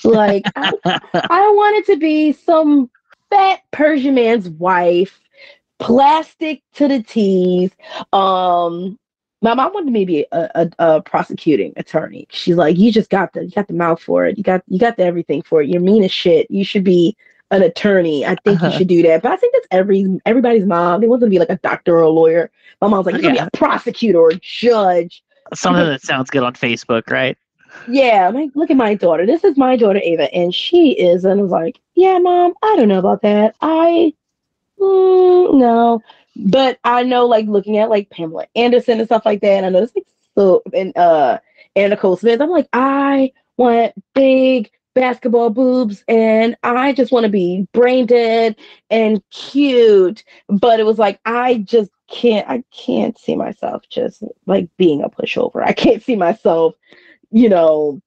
Like, I, I wanted to be some fat Persian man's wife, plastic to the teeth. Um, my mom wanted me to be a, a, a prosecuting attorney. She's like, you just got the you got the mouth for it. You got you got the everything for it. You're mean as shit. You should be an attorney. I think Uh-huh. you should do that. But I think that's every everybody's mom. They want to be like a doctor or a lawyer. My mom's like, you're gonna Yeah. be a prosecutor or a judge. something that sounds good on Facebook, right? Yeah, like, look at my daughter. This is my daughter Ava, and she is. And I was like, yeah, mom, I don't know about that. I, mm, no, but I know, like, looking at like Pamela Anderson and stuff like that. And I know this like so and uh and Nicole Smith. I'm like, I want big basketball boobs, and I just want to be brain dead and cute. But it was like, I just can't. I can't see myself just like being a pushover. I can't see myself you know,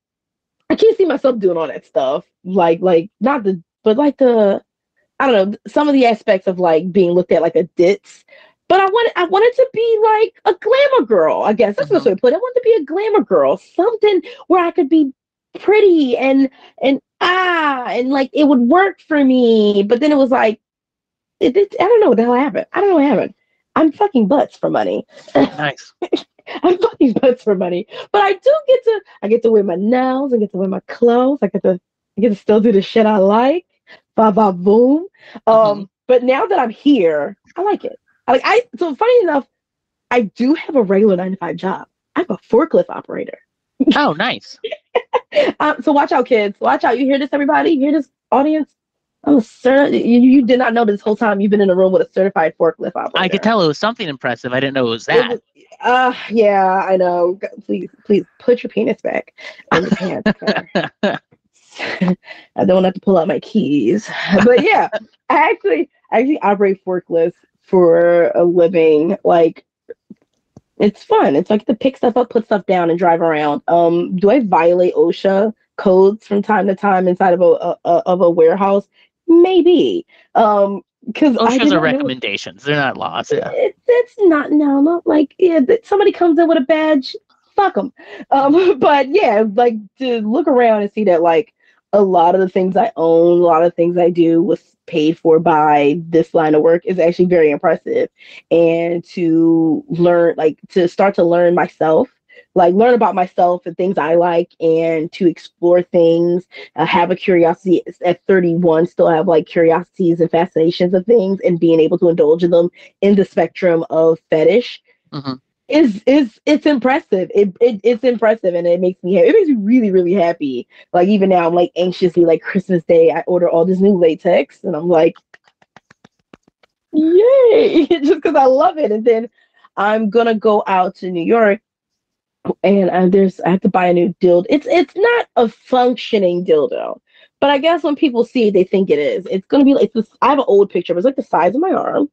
I can't see myself doing all that stuff. Like, like not the, but like the, I don't know, some of the aspects of like being looked at like a ditz. But I wanted, I wanted to be like a glamour girl. I guess that's the Mhm. way to put it. I wanted to be a glamour girl, something where I could be pretty and and ah, and like it would work for me. But then it was like, it, it, I don't know what the hell happened. I don't know what happened. I'm fucking butts for money. Nice. I'm fucking butts for money. But I do get to I get to wear my nails, I get to wear my clothes, I get to I get to still do the shit I like. Ba ba boom. Um, Mhm. but now that I'm here, I like it. I like I so funny enough, I do have a regular nine to five job. I'm a forklift operator. Oh, nice. Um, so watch out, kids. Watch out. You hear this, everybody? You hear this audience? I'm a cert- you, you did not know this whole time you've been in a room with a certified forklift operator. I could tell it was something impressive. I didn't know it was It that. was- Uh, yeah, I know. Please, please put your penis back in your pants. I don't have to pull out my keys. But yeah, I actually I actually operate forklifts for a living. Like it's fun. It's like to pick stuff up, put stuff down, and drive around. Um, do I violate OSHA codes from time to time inside of a, a, a of a warehouse? Maybe. Um, because OSHA's are recommendations. They're not laws. Yeah. it's, it's not no not like yeah that somebody comes in with a badge fuck them um but yeah like to look around and see that like a lot of the things i own a lot of things i do was paid for by this line of work is actually very impressive. And to learn like to start to learn myself like learn about myself and things i like and to explore things. Uh, have a curiosity at 31 still have like curiosities and fascinations of things and being able to indulge in them in the spectrum of fetish. Mhm. Is is it's impressive it, it it's impressive and it makes me ha- it makes me really really happy like even now i'm like anxiously like christmas day i order all this new latex and i'm like yay just because i love it and then i'm gonna go out to new york and uh, there's I have to buy a new dildo. It's it's not a functioning dildo, but I guess when people see it, they think it is. It's gonna be like this. I have an old picture, but it's like the size of my arm,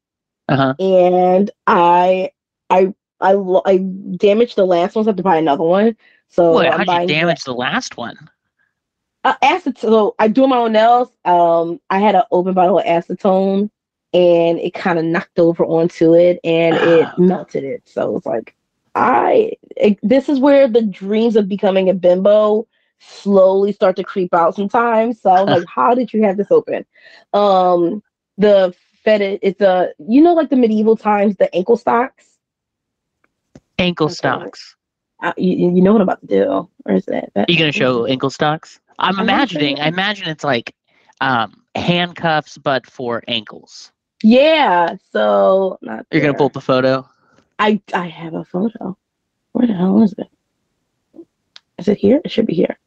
Uh huh. and I I I lo- I damaged the last one, so I have to buy another one. So What? How'd you damage the last one? uh, acetone. So I do my own nails. Um, I had an open bottle of acetone, and it kind of knocked over onto it, and it Ah. melted it. So it's like I it, this is where the dreams of becoming a bimbo slowly start to creep out sometimes. So I was like, how did you have this open? Um, the fetish, it's a you know like the medieval times, the ankle stocks. Ankle Okay. stocks. Uh, you, you know what I'm about to do. Where is that? that Are you gonna show ankle stocks? I'm I wanna imagining. I imagine it's like um, handcuffs, but for ankles. Yeah. So not You're gonna pull up a photo. I I have a photo. Where the hell is it? Is it here? It should be here.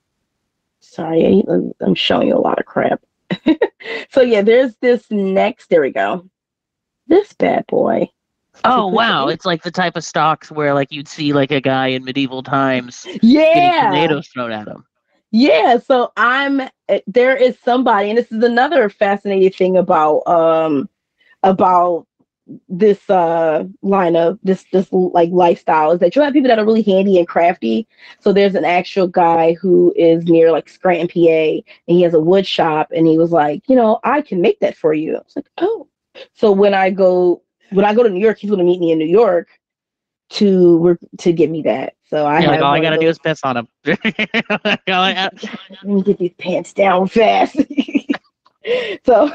Sorry, I, I'm showing you a lot of crap. so yeah, there's this next. There we go. This bad boy. Oh wow! It's like the type of stocks where like you'd see like a guy in medieval times getting Yeah, tornadoes thrown at him. yeah. So I'm. eh, There is somebody, and this is another fascinating thing about um about this uh line of this this like lifestyle is that you have people that are really handy and crafty. So there's an actual guy who is near like Scranton, PA, and he has a wood shop, and he was like, you know, I can make that for you. I was like, oh. So when I go when I go to New York, he's gonna meet me in New York to work to get me that. So I like, all I gotta do is piss on him. You're like, "Uh, let me get these pants down fast. so,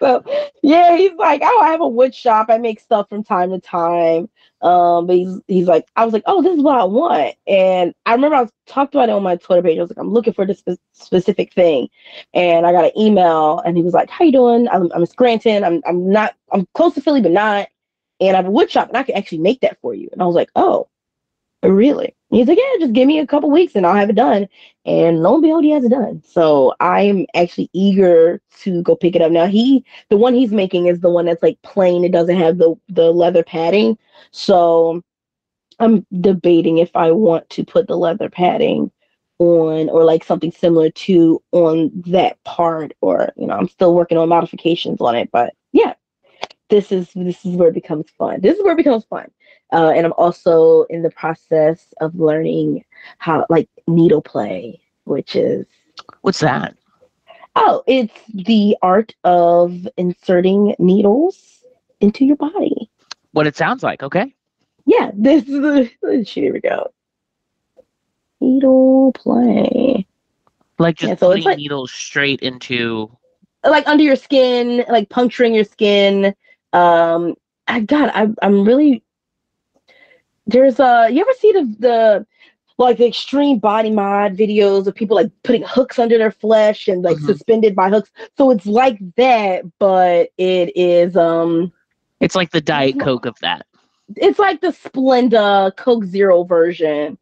so yeah, he's like, oh, I have a wood shop. I make stuff from time to time. Um, but he's he's like, I was like, oh, this is what I want. And I remember I was talked about it on my Twitter page. I was like, I'm looking for this spe- specific thing, and I got an email, and he was like, how you doing? I'm I'm Scranton. I'm I'm not I'm close to Philly, but not. And I have a wood shop, and I can actually make that for you. And I was like, oh, really? He's like, yeah, just give me a couple weeks, and I'll have it done. And lo and behold, he has it done. So I'm actually eager to go pick it up. Now he, the one he's making is the one that's like plain. It doesn't have the the leather padding. So I'm debating if I want to put the leather padding on or like something similar to on that part, or you know, I'm still working on modifications on it. But yeah, this is this is where it becomes fun. This is where it becomes fun. Uh, and I'm also in the process of learning how like needle play, which is What's that? oh, it's the art of inserting needles into your body. What it sounds like? Okay. Yeah, this is the here we go. Needle play. Like just Yeah, so putting like- needles straight into. Like under your skin, like puncturing your skin. Um I God, I I'm really there's uh you ever see the the like the extreme body mod videos of people like putting hooks under their flesh and like Mhm. suspended by hooks. So it's like that, but it is um It's like the Diet Coke of that. it's like the Splenda Coke Zero version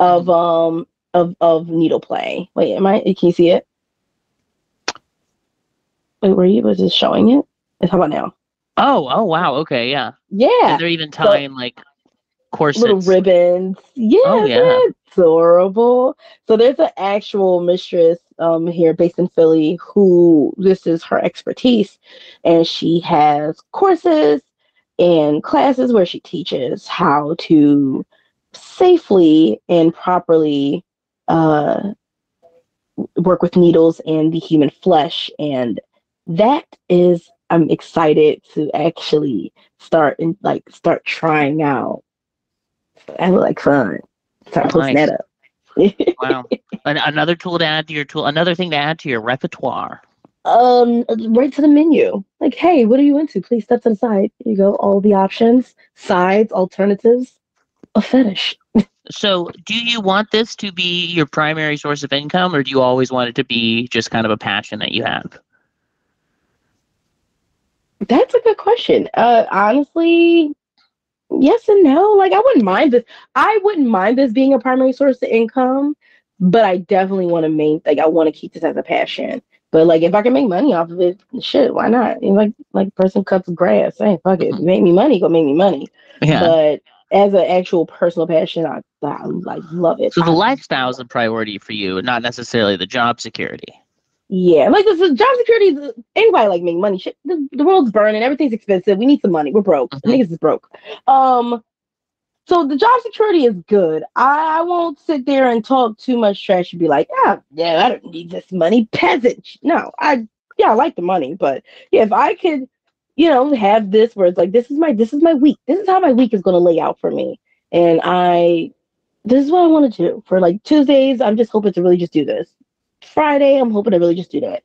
of um of of needle play. Wait, am I can you see it? Wait, were you was it showing it? How about now? Oh, oh wow. Okay, yeah. Yeah. And they're even tying like corsets. little ribbons. Yeah, Oh, yeah. adorable. So there's an actual mistress um here based in Philly who this is her expertise, and she has courses and classes where she teaches how to safely and properly uh work with needles and the human flesh and that is i'm excited to actually start and like start trying out I look like fun. Start posting Nice. that up. Wow. An- another tool to add to your tool. Another thing to add to your repertoire. um, right to the menu. Like, hey, what are you into? Please step to the side. You go. All the options, sides, alternatives, a fetish. So, do you want this to be your primary source of income, or do you always want it to be just kind of a passion that you have? That's a good question. Uh, honestly, yes and no. Like, I wouldn't mind this. I wouldn't mind this being a primary source of income, but I definitely want to main. Like, I want to keep this as a passion. But like, if I can make money off of it, shit, why not? And like, like person cuts grass. Hey, fuck it. Make me money. Go make me money. Yeah. But as an actual personal passion, I, I like love it. so the lifestyle is a priority for you, not necessarily the job security. Yeah, like this is job security. is- Anybody like make money? Shit, the, the world's burning. Everything's expensive. We need some money. We're broke. Mhm. Niggas is broke. Um, so the job security is good. I, I won't sit there and talk too much trash and be like, ah, yeah, I don't need this money, peasant. No, I yeah, I like the money, but yeah, if I could you know, have this where it's like, this is my this is my week. This is how my week is gonna lay out for me. And I this is what I want to do. For like Tuesdays, I'm just hoping to really just do this. Friday, I'm hoping to really just do that.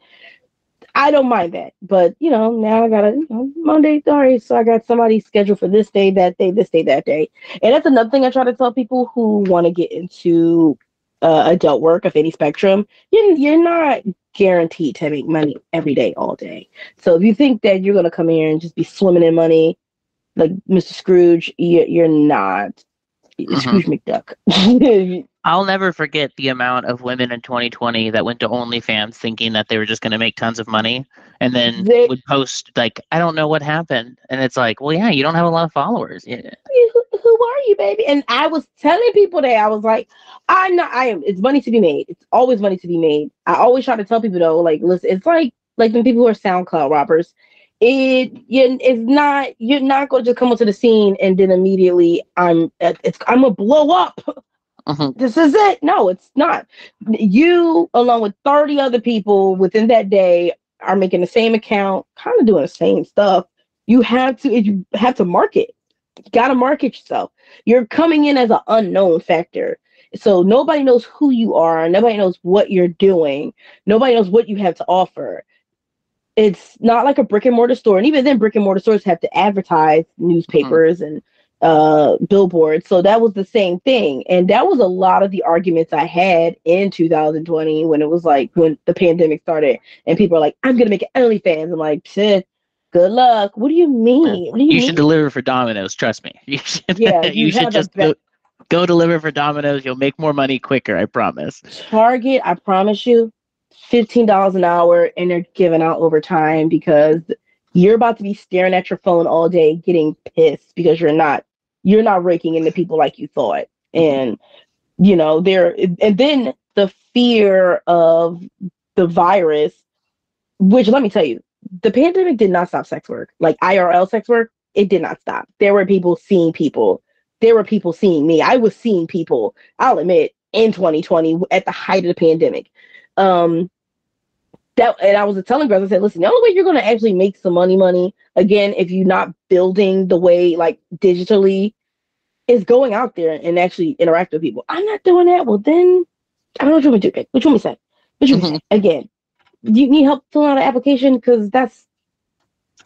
I don't mind that. But you know, now I gotta you know, Monday, sorry, so I got somebody scheduled for this day, that day, this day, that day. And that's another thing I try to tell people who want to get into uh, adult work of any spectrum. You're, you're not guaranteed to make money every day, all day. So if you think that you're gonna come here and just be swimming in money, like Mr. Scrooge, you, you're not. Mhm. Scrooge McDuck. I'll never forget the amount of women in 2020 that went to OnlyFans thinking that they were just going to make tons of money and then They- would post, like, I don't know what happened. And it's like, well, yeah, you don't have a lot of followers. Yeah. who, who are you, baby? And I was telling people that I was like, I'm not, I am. It's money to be made. It's always money to be made. I always try to tell people though, like, listen, it's like like the people who are SoundCloud rappers. It you, it's not you're not going to just come onto the scene and then immediately I'm it's I'm gonna blow up. Mhm. This is it. No, it's not. You along with 30 other people within that day are making the same account, kind of doing the same stuff. You have to you have to market. You gotta market yourself. You're coming in as an unknown factor. So nobody knows who you are, nobody knows what you're doing, nobody knows what you have to offer. It's not like a brick and mortar store. And even then, brick and mortar stores have to advertise newspapers and uh billboards. So that was the same thing. And that was a lot of the arguments I had in 2020 when it was like when the pandemic started and people are like, I'm gonna make an OnlyFans. I'm like, shit, good luck. What do you mean? What do you, You mean? should deliver for Domino's. Trust me. You should, Yeah, you you should just go, go deliver for Domino's. You'll make more money quicker. I promise. Target, I promise you, fifteen dollars an hour, and they're giving out overtime because you're about to be staring at your phone all day, getting pissed because you're not you're not raking in the people like you thought, mm-hmm. and you know there, and then the fear of the virus, which let me tell you, the pandemic did not stop sex work, like IRL sex work. It did not stop. There were people seeing people. There were people seeing me. I was seeing people. I'll admit in 2020 at the height of the pandemic. Um, that and I was telling girls, I said, listen, the only way you're gonna actually make some money, money again, if you're not building the way like digitally, is going out there and actually interact with people. I'm not doing that. Well, then I don't know what you want me to do. What you want me to say? What you me say? Again, do you need help filling out an application? Because that's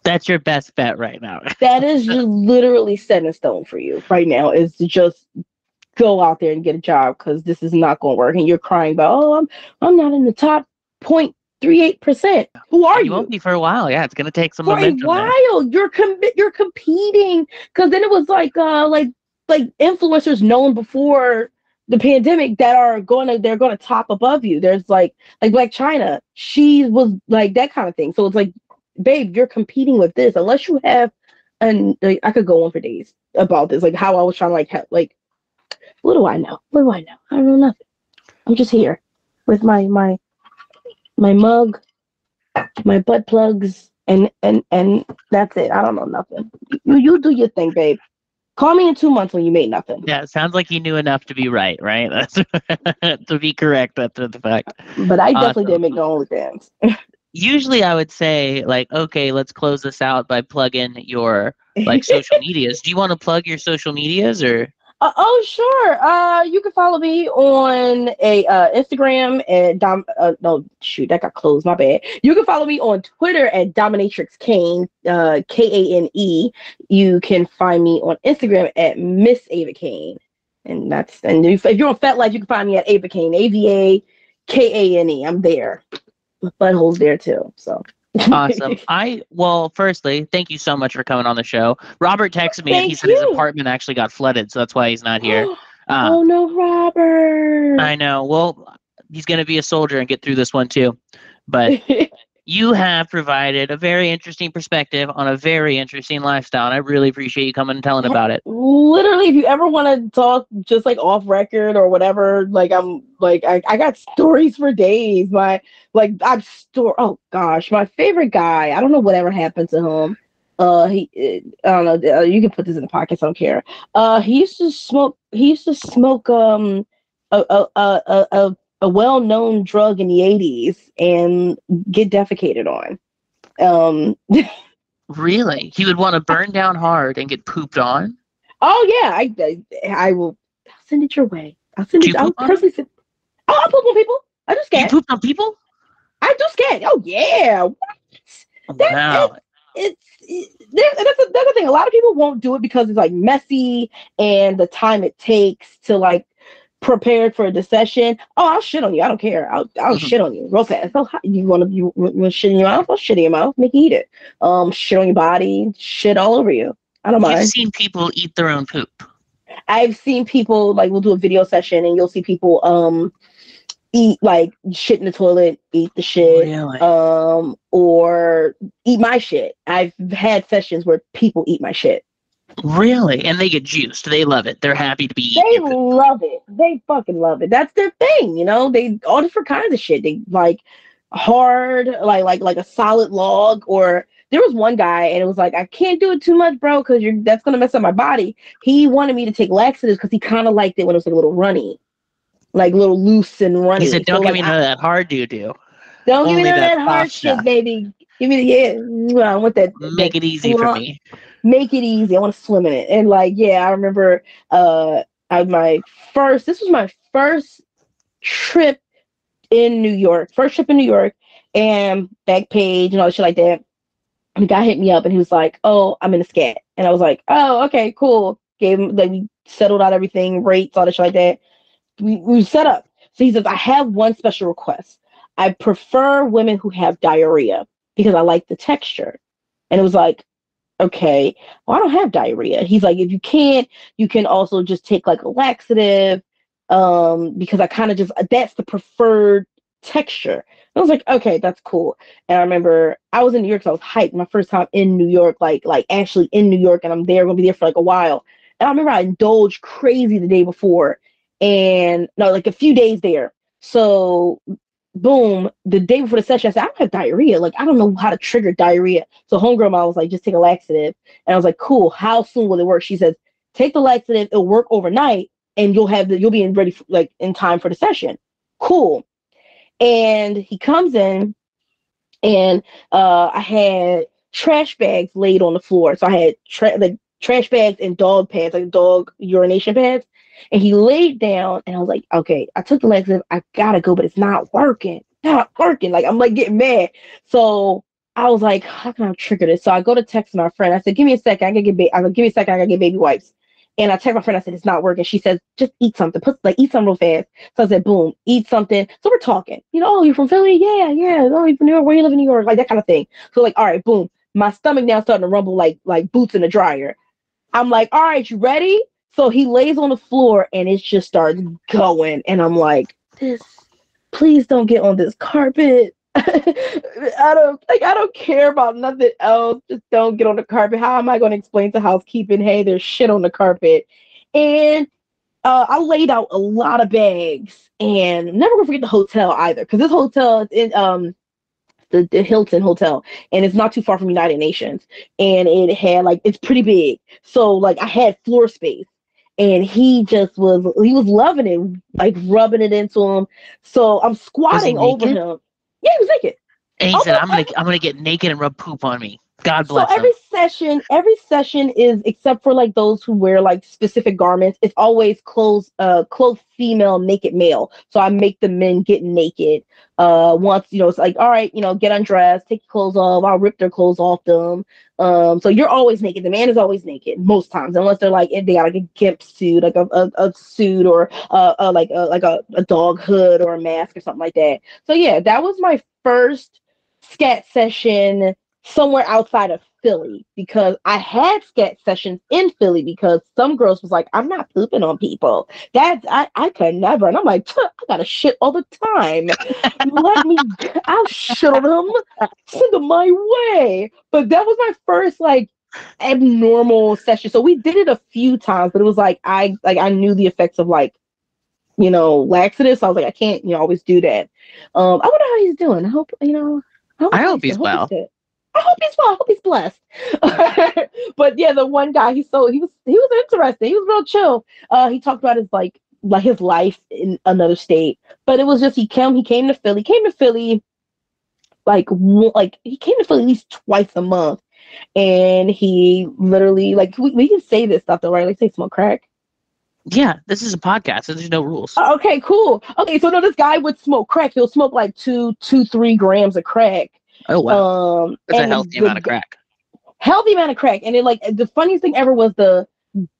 That's your best bet right now. that is just literally set in stone for you right now. Is to just go out there and get a job because this is not going to work, and you're crying about, oh, I'm I'm not in the top 0.38 percent. Who are you you? won't be for a while. Yeah, it's gonna take some For a momentum. there. while, you're com- you're competing because then it was like uh like like influencers known before the pandemic that are going to they're going to top above you. There's like like Blac Chyna, she was like that kind of thing. So it's like, babe, you're competing with this unless you have. And like, I could go on for days about this, like how I was trying to like help. Like, what do I know? What do I know? I don't know nothing. I'm just here with my my my mug, my butt plugs, and and and that's it. I don't know nothing. You you do your thing, babe. Call me in two months when you made nothing. Yeah, it sounds like you knew enough to be right, right? That's to be correct after the fact. But I definitely Awesome. didn't make no OnlyFans. Usually, I would say like, okay, let's close this out by plugging your like social medias. Do you want to plug your social medias or? Uh, oh sure. Uh, you can follow me on a uh, Instagram at Dom. Uh, no, shoot, that got closed. My bad. You can follow me on Twitter at Dominatrix Kane. Uh, K A N E. You can find me on Instagram at Miss Ava Kane, and that's and if, if you're on FetLife, you can find me at Ava Kane. A V A K A N E. I'm there. My butthole's there too. So Awesome. I well, firstly, thank you so much for coming on the show. Robert texted me and he Thank said his apartment actually got flooded, so that's why he's not here. Uh, oh no, Robert. I know. Well, he's going to be a soldier and get through this one too. But you have provided a very interesting perspective on a very interesting lifestyle, and I really appreciate you coming and telling about it. literally if you ever want to talk just like off record or whatever like i'm like I, I got stories for days. My like i'm store oh gosh my favorite guy i don't know whatever happened to him. Uh he i don't know uh, you can put this in the pockets i don't care. Uh he used to smoke he used to smoke um a a a a, a, a well-known drug in the 80s and get defecated on um Really? He would want to burn down hard and get pooped on? Oh yeah, I I, I will I'll send it your way. I'll send Do it. you I'll personally send. Oh, I poop on people. I do You scat. pooped on people? I do scat. Oh yeah. What? That- Wow. It's it, there, that's a, that's the thing. A lot of people won't do it because it's like messy and the time it takes to like prepare for the session. Oh, I'll shit on you. I don't care. I'll I'll Mhm. shit on you real fast. So, you want to you want to shit in your mouth? I'll shit in your mouth. Make you eat it. Um, shit on your body. Shit all over you. I don't mind. You've seen people eat their own poop. I've seen people like we'll do a video session and you'll see people um eat like shit in the toilet, eat the shit, Really? um, or eat my shit. I've had sessions where people eat my shit. Really? And they get juiced. They love it. They're happy to be They love it. They fucking love it. That's their thing, you know. They all different kinds of shit. They like hard, like like like a solid log, or there was one guy and it was like I can't do it too much, bro, because you're that's gonna mess up my body. He wanted me to take laxatives because he kind of liked it when it was like a little runny, like a little loose and runny. He said, "Don't give like, me none of that hard doo doo. Don't give me none of that that hard shit, baby. Give me the yeah. I want that. Make that it easy for me." Make it easy. I want to swim in it. And like, yeah, I remember uh I, my first this was my first trip in New York. First trip in New York and Backpage and all shit like that. And the guy hit me up and he was like, Oh, I'm in a scat. And I was like, Oh, okay, cool. Gave him like we settled out everything, rates, all that shit like that. We we set up. So he says, I have one special request. I prefer women who have diarrhea because I like the texture. And it was like, okay, well, I don't have diarrhea. He's like, if you can't, you can also just take like a laxative, um, because I kind of just that's the preferred texture. I was like, okay, that's cool. And I remember I was in New York, so I was hyped. My first time in New York, like like actually in New York, and I'm there, gonna be there for like a while. And I remember I indulged crazy the day before, and no, like a few days there. So boom, the day before the session, I said, I have diarrhea. Like, I don't know how to trigger diarrhea. So homegirl mom was like, just take a laxative. And I was like, cool. How soon will it work? She says, take the laxative. It'll work overnight, and you'll have the you'll be in ready for, like in time for the session. Cool. And he comes in, and uh, I had trash bags laid on the floor. So I had tra- like trash bags and dog pads, like dog urination pads. And he laid down, and I was like, okay, I took the laxative. I gotta go, but it's not working. Not working. Like I'm like getting mad. So I was like, how can I trigger this? So I go to text my friend. I said, give me a second. I gotta get ba- I said, give me a second. I gotta get baby wipes. And I text my friend. I said, it's not working. She says, just eat something. Put like eat something real fast. So I said, boom, eat something. So we're talking. You know, oh, you're from Philly? Yeah, yeah. Oh, you from New York? Where you live in New York? Like that kind of thing. So like, all right, boom. My stomach now starting to rumble like like boots in the dryer. I'm like, all right, you ready? So he lays on the floor and it just starts going. And I'm like, this, please don't get on this carpet. I don't like I don't care about nothing else. Just don't get on the carpet. How am I going to explain to housekeeping, hey, there's shit on the carpet? And uh, I laid out a lot of bags and never gonna forget the hotel either. Because this hotel is in um the, the Hilton Hotel and it's not too far from United Nations. And it had like it's pretty big. So like I had floor space and he just was he was loving it, like rubbing it into him. So I'm squatting over him. Yeah, he was naked. And he Oh, said, "I'm gonna, I'm gonna get naked and rub poop on me." God So every him. session, every session is except for like those who wear like specific garments. It's always clothes, uh, clothes female, naked male. So I make the men get naked. Uh, once you know, it's like all right, you know, get undressed, take your clothes off. I'll rip their clothes off them. Um, so you're always naked. The man is always naked most times, unless they're like they got like a gimp suit, like a, a, a suit or uh, uh like a like a, a dog hood or a mask or something like that. So yeah, that was my first scat session somewhere outside of Philly because I had scat sessions in Philly because some girls was like, I'm not pooping on people. That's I, I could never. And I'm like, I got to shit all the time. Let me I'll shit on them. Send them my way. But that was my first like abnormal session. So we did it a few times, but it was like I like I knew the effects of like you know, laxatives. So I was like, I can't, you know, always do that. Um, I wonder how he's doing. I hope, you know, I hope he's good. well. good. I hope he's well. I hope he's blessed. but yeah, the one guy, he's so he was he was interesting. He was real chill. Uh, he talked about his like like his life in another state, but it was just he came he came to Philly, came to Philly like like he came to Philly at least twice a month, and he literally like we, we can say this stuff though, right? Like say smoke crack. Yeah, this is a podcast, so there's no rules. Oh, Okay, cool. Okay, so no, this guy would smoke crack. He'll smoke like two, two, three grams of crack. Oh wow, Um, that's a healthy the- amount of crack. healthy amount of crack. And it like the funniest thing ever was the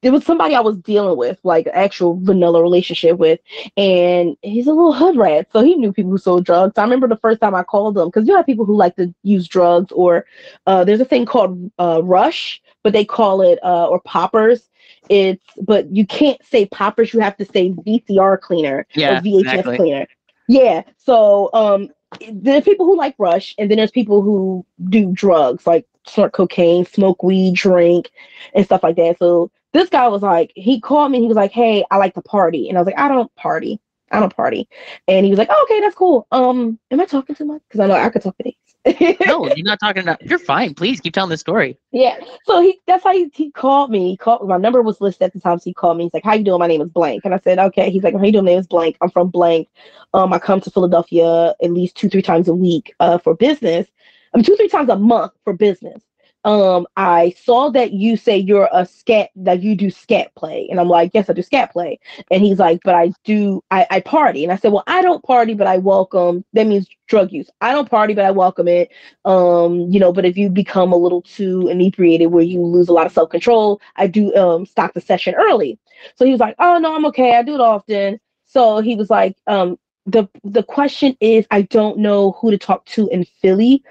it was somebody I was dealing with, like actual vanilla relationship with, and he's a little hood rat, so he knew people who sold drugs. I remember the first time I called him because you have people who like to use drugs, or uh, there's a thing called uh, rush, but they call it uh, or poppers. It's but you can't say poppers; you have to say VCR cleaner Yeah, or VHS exactly. cleaner. Yeah. So um there's people who like rush and then there's people who do drugs like snort cocaine, smoke weed, drink, and stuff like that. So this guy was like, he called me and he was like, Hey, I like to party. And I was like, I don't party. I don't party. And he was like, oh, okay, that's cool. Um, am I talking too much? Because I know I could talk to these. No, you're not talking about. You're fine. Please keep telling the story. Yeah. So he that's how he, he called me. He called my number was listed at the time. So he called me. He's like, How you doing? My name is blank. And I said, Okay. He's like, How you doing? My name is blank. I'm from blank. Um, I come to Philadelphia at least two, three times a week uh for business. I mean two, three times a month for business. Um, I saw that you say you're a scat that you do scat play. And I'm like, Yes, I do scat play. And he's like, But I do I, I party. And I said, Well, I don't party, but I welcome that means drug use. I don't party, but I welcome it um you know but if you become a little too inebriated where you lose a lot of self-control i do um stop the session early so he was like oh no i'm okay i do it often so he was like um the the question is i don't know who to talk to in philly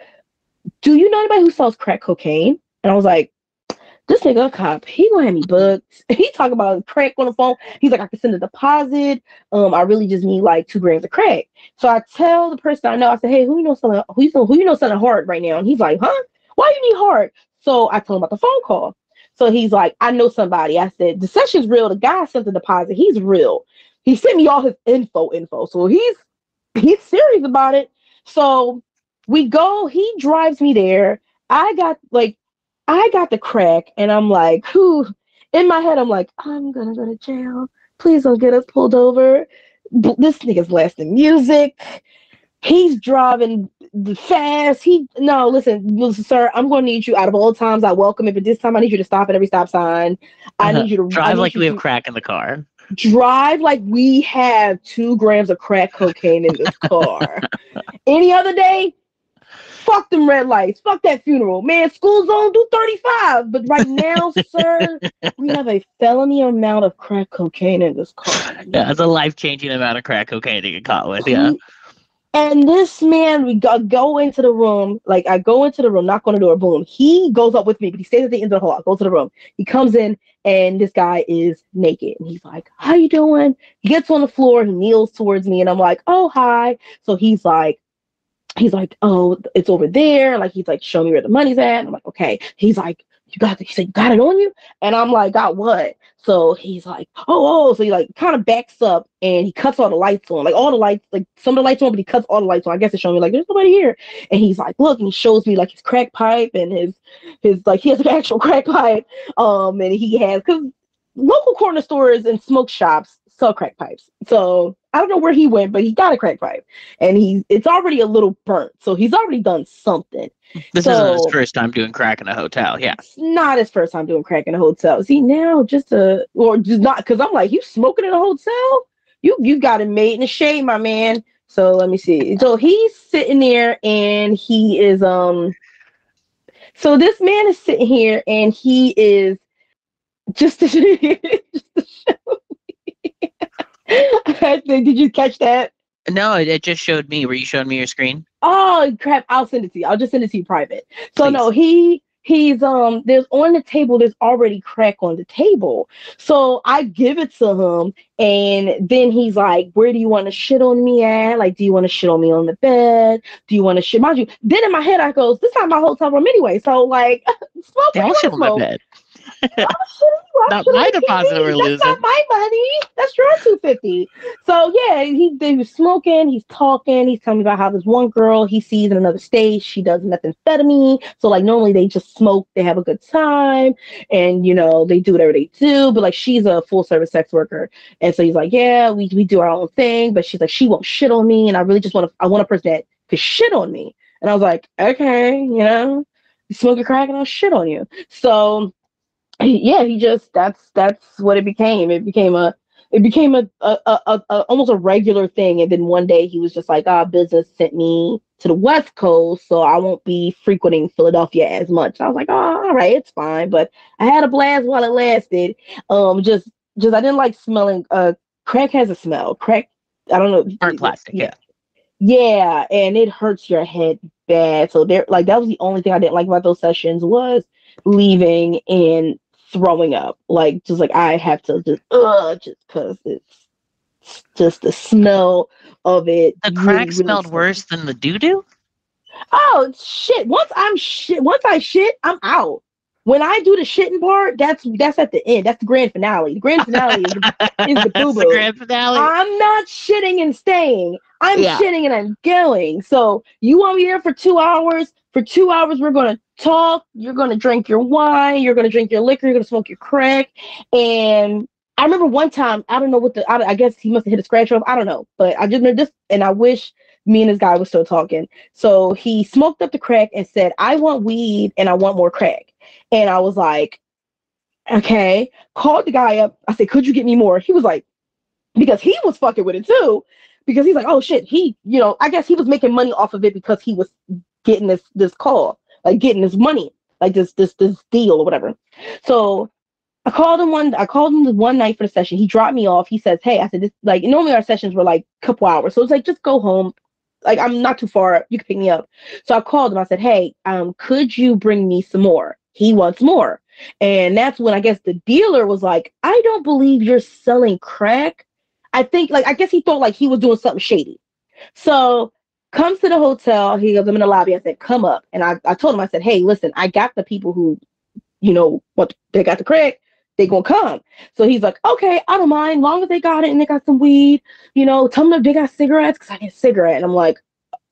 do you know anybody who sells crack cocaine and i was like this nigga a cop he gonna have me booked he talk about crack on the phone he's like i can send a deposit um i really just need like two grams of crack so I tell the person I know, I said, "Hey, who you know selling who you know who you know selling hard right now?" And he's like, "Huh? Why you need hard?" So I told him about the phone call. So he's like, "I know somebody." I said, "The session's real. The guy sent the deposit. He's real. He sent me all his info, info. So he's he's serious about it." So we go. He drives me there. I got like, I got the crack, and I'm like, "Who?" In my head, I'm like, "I'm gonna go to jail. Please don't get us pulled over." b- this nigga's blasting music. He's driving the fast. He no, listen, listen, sir. I'm to need you out of all times. I welcome it, but this time I need you to stop at every stop sign. I Uh-huh. need you to Drive like you we have crack in the car. drive like we have two grams of crack cocaine in this car. Any other day, fuck them red lights. Fuck that funeral. Man, school zone do 35. But right now, sir, we have a felony amount of crack cocaine in this car. Yeah, it's a life changing amount of crack cocaine to get caught with. Yeah. And this man, we go, go into the room. Like I go into the room, knock on the door, boom. He goes up with me, but he stays at the end of the hall. I go to the room. He comes in, and this guy is naked. And he's like, "How you doing?" He gets on the floor. He kneels towards me, and I'm like, "Oh, hi." So he's like, he's like, "Oh, it's over there." Like he's like, "Show me where the money's at." And I'm like, "Okay." He's like, "You got?" He said, "You got it on you?" And I'm like, "Got what?" So he's like, "Oh, oh." So he like kind of backs up and he cuts all the lights on, like all the lights, like some of the lights on, but he cuts all the lights on. I guess it's showing me like there's nobody here. And he's like, "Look," and he shows me like his crack pipe and his his like he has an actual crack pipe. Um, and he has because local corner stores and smoke shops sell crack pipes. So I don't know where he went, but he got a crack pipe, and he's it's already a little burnt. So he's already done something. This isn't his first time doing crack in a hotel. Yeah. It's not his first time doing crack in a hotel. See now, just a or just not because I'm like, you smoking in a hotel? You you got it made in the shade, my man. So let me see. So he's sitting there and he is um. So this man is sitting here and he is just to, just to show. Did you catch that? No, it, it just showed me. Were you showing me your screen? Oh crap! I'll send it to you. I'll just send it to you private. So Please. no, he he's um there's on the table. There's already crack on the table. So I give it to him, and then he's like, "Where do you want to shit on me at? Like, do you want to shit on me on the bed? Do you want to shit?" Mind you, then in my head I goes, "This is not my hotel room anyway." So like, smoke. They all shit on my bed. Not my deposit TV. we're That's not my money. That's your two fifty. So yeah, he they was smoking. He's talking. He's telling me about how this one girl he sees in another state. She does methamphetamine. So like normally they just smoke. They have a good time, and you know they do whatever they do. But like she's a full service sex worker, and so he's like, yeah, we we do our own thing. But she's like, she won't shit on me, and I really just want to. I want a person that could shit on me. And I was like, okay, you know. you smoke a crack and I'll shit on you. So yeah, he just that's that's what it became. It became a it became a, a, a, a, almost a regular thing. And then one day he was just like, ah, business sent me to the West Coast, so I won't be frequenting Philadelphia as much. I was like, oh, all right, it's fine. But I had a blast while it lasted. Um, just just I didn't like smelling uh crack has a smell. Crack, I don't know. Burnt plastic, yeah. Yeah, and it hurts your head bad. So there like that was the only thing I didn't like about those sessions was leaving and throwing up. Like just like I have to just uh just because it's just the smell of it. The crack really, smelled really worse than the doo doo. Oh shit! Once I'm shit, once I shit, I'm out. When I do the shitting part, that's that's at the end. That's the grand finale. The grand finale is the, is the boo boo. grand finale. I'm not shitting and staying. I'm yeah. shitting and I'm going. So you want me there for two hours? For two hours, we're gonna talk. You're gonna drink your wine. You're gonna drink your liquor. You're gonna smoke your crack. And I remember one time. I don't know what the. I, I guess he must have hit a scratch off. I don't know. But I just remember this, and I wish me and this guy was still talking. So he smoked up the crack and said, "I want weed and I want more crack." And I was like, okay. Called the guy up. I said, could you get me more? He was like, because he was fucking with it too. Because he's like, oh shit, he, you know, I guess he was making money off of it because he was getting this this call, like getting this money, like this this this deal or whatever. So I called him one. I called him one night for the session. He dropped me off. He says, "Hey," I said, "This like normally our sessions were like a couple hours, so it's like just go home. Like I'm not too far. You can pick me up." So I called him. I said, "Hey, um, could you bring me some more?" He wants more. And that's when I guess the dealer was like, I don't believe you're selling crack. I think, like, I guess he thought like he was doing something shady. So comes to the hotel. He goes, I'm in the lobby. I said, come up. And I, I told him, I said, hey, listen, I got the people who, you know, what they got the crack. They gonna come. So he's like, okay, I don't mind, long as they got it and they got some weed, you know, tell them they got cigarettes because I get cigarette. And I'm like,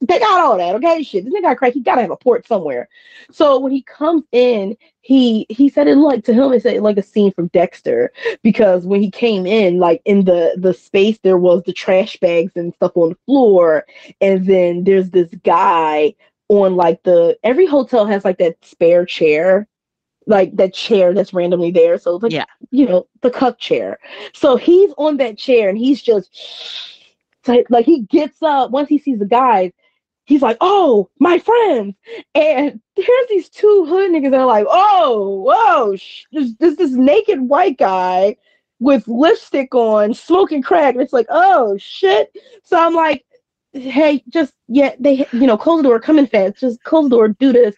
they got all that, okay? Shit, this nigga got crack. He gotta have a port somewhere. So when he comes in, he he said it like to him, it said like a scene from Dexter because when he came in, like in the the space, there was the trash bags and stuff on the floor, and then there's this guy on like the every hotel has like that spare chair like that chair that's randomly there. So like, yeah, you know, the cup chair. So he's on that chair and he's just like he gets up once he sees the guys he's like, oh, my friends. And here's these two hood niggas that are like, oh, whoa, sh- there's, there's this naked white guy with lipstick on, smoking crack. And it's like, oh, shit. So I'm like, hey, just, yeah, they, you know, close the door, come in fast, just close the door, do this.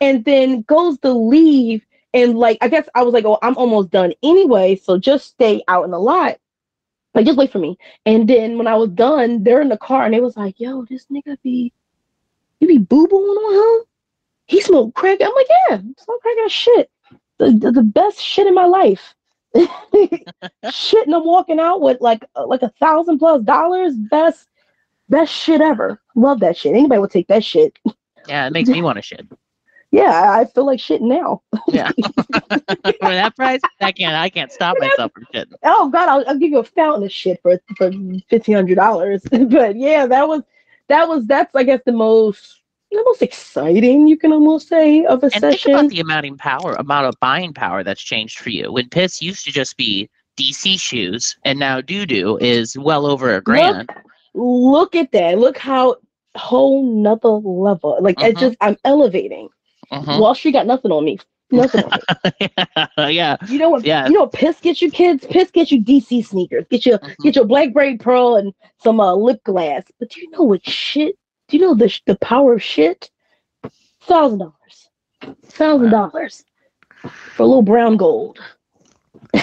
And then goes to leave. And like, I guess I was like, oh, I'm almost done anyway. So just stay out in the lot. Like, just wait for me. And then when I was done, they're in the car and it was like, yo, this nigga be you be boo booing on him? He smoked crack. I'm like, yeah, smoke crack ass shit. The, the, the best shit in my life. shit, and I'm walking out with like uh, like a thousand plus dollars. Best best shit ever. Love that shit. Anybody would take that shit. Yeah, it makes me want to shit. Yeah, I feel like shitting now. yeah, for that price, I can't. I can't stop myself from shitting. Oh God, I'll, I'll give you a fountain of shit for for fifteen hundred dollars. but yeah, that was that was that's I guess the most the most exciting you can almost say of a and session. Think about the amount of power, amount of buying power that's changed for you. When piss used to just be DC shoes, and now doo doo is well over a grand. Look, look at that! Look how whole nother level. Like mm-hmm. just I'm elevating. Mm-hmm. Wall Street got nothing on me. Nothing. yeah. You know what? Yeah. You know what? Piss get you kids. Piss get you DC sneakers. Get you mm-hmm. get your Blackberry Pearl and some uh, lip glass. But do you know what shit? Do you know the the power of shit? Thousand dollars. Thousand dollars for a little brown gold.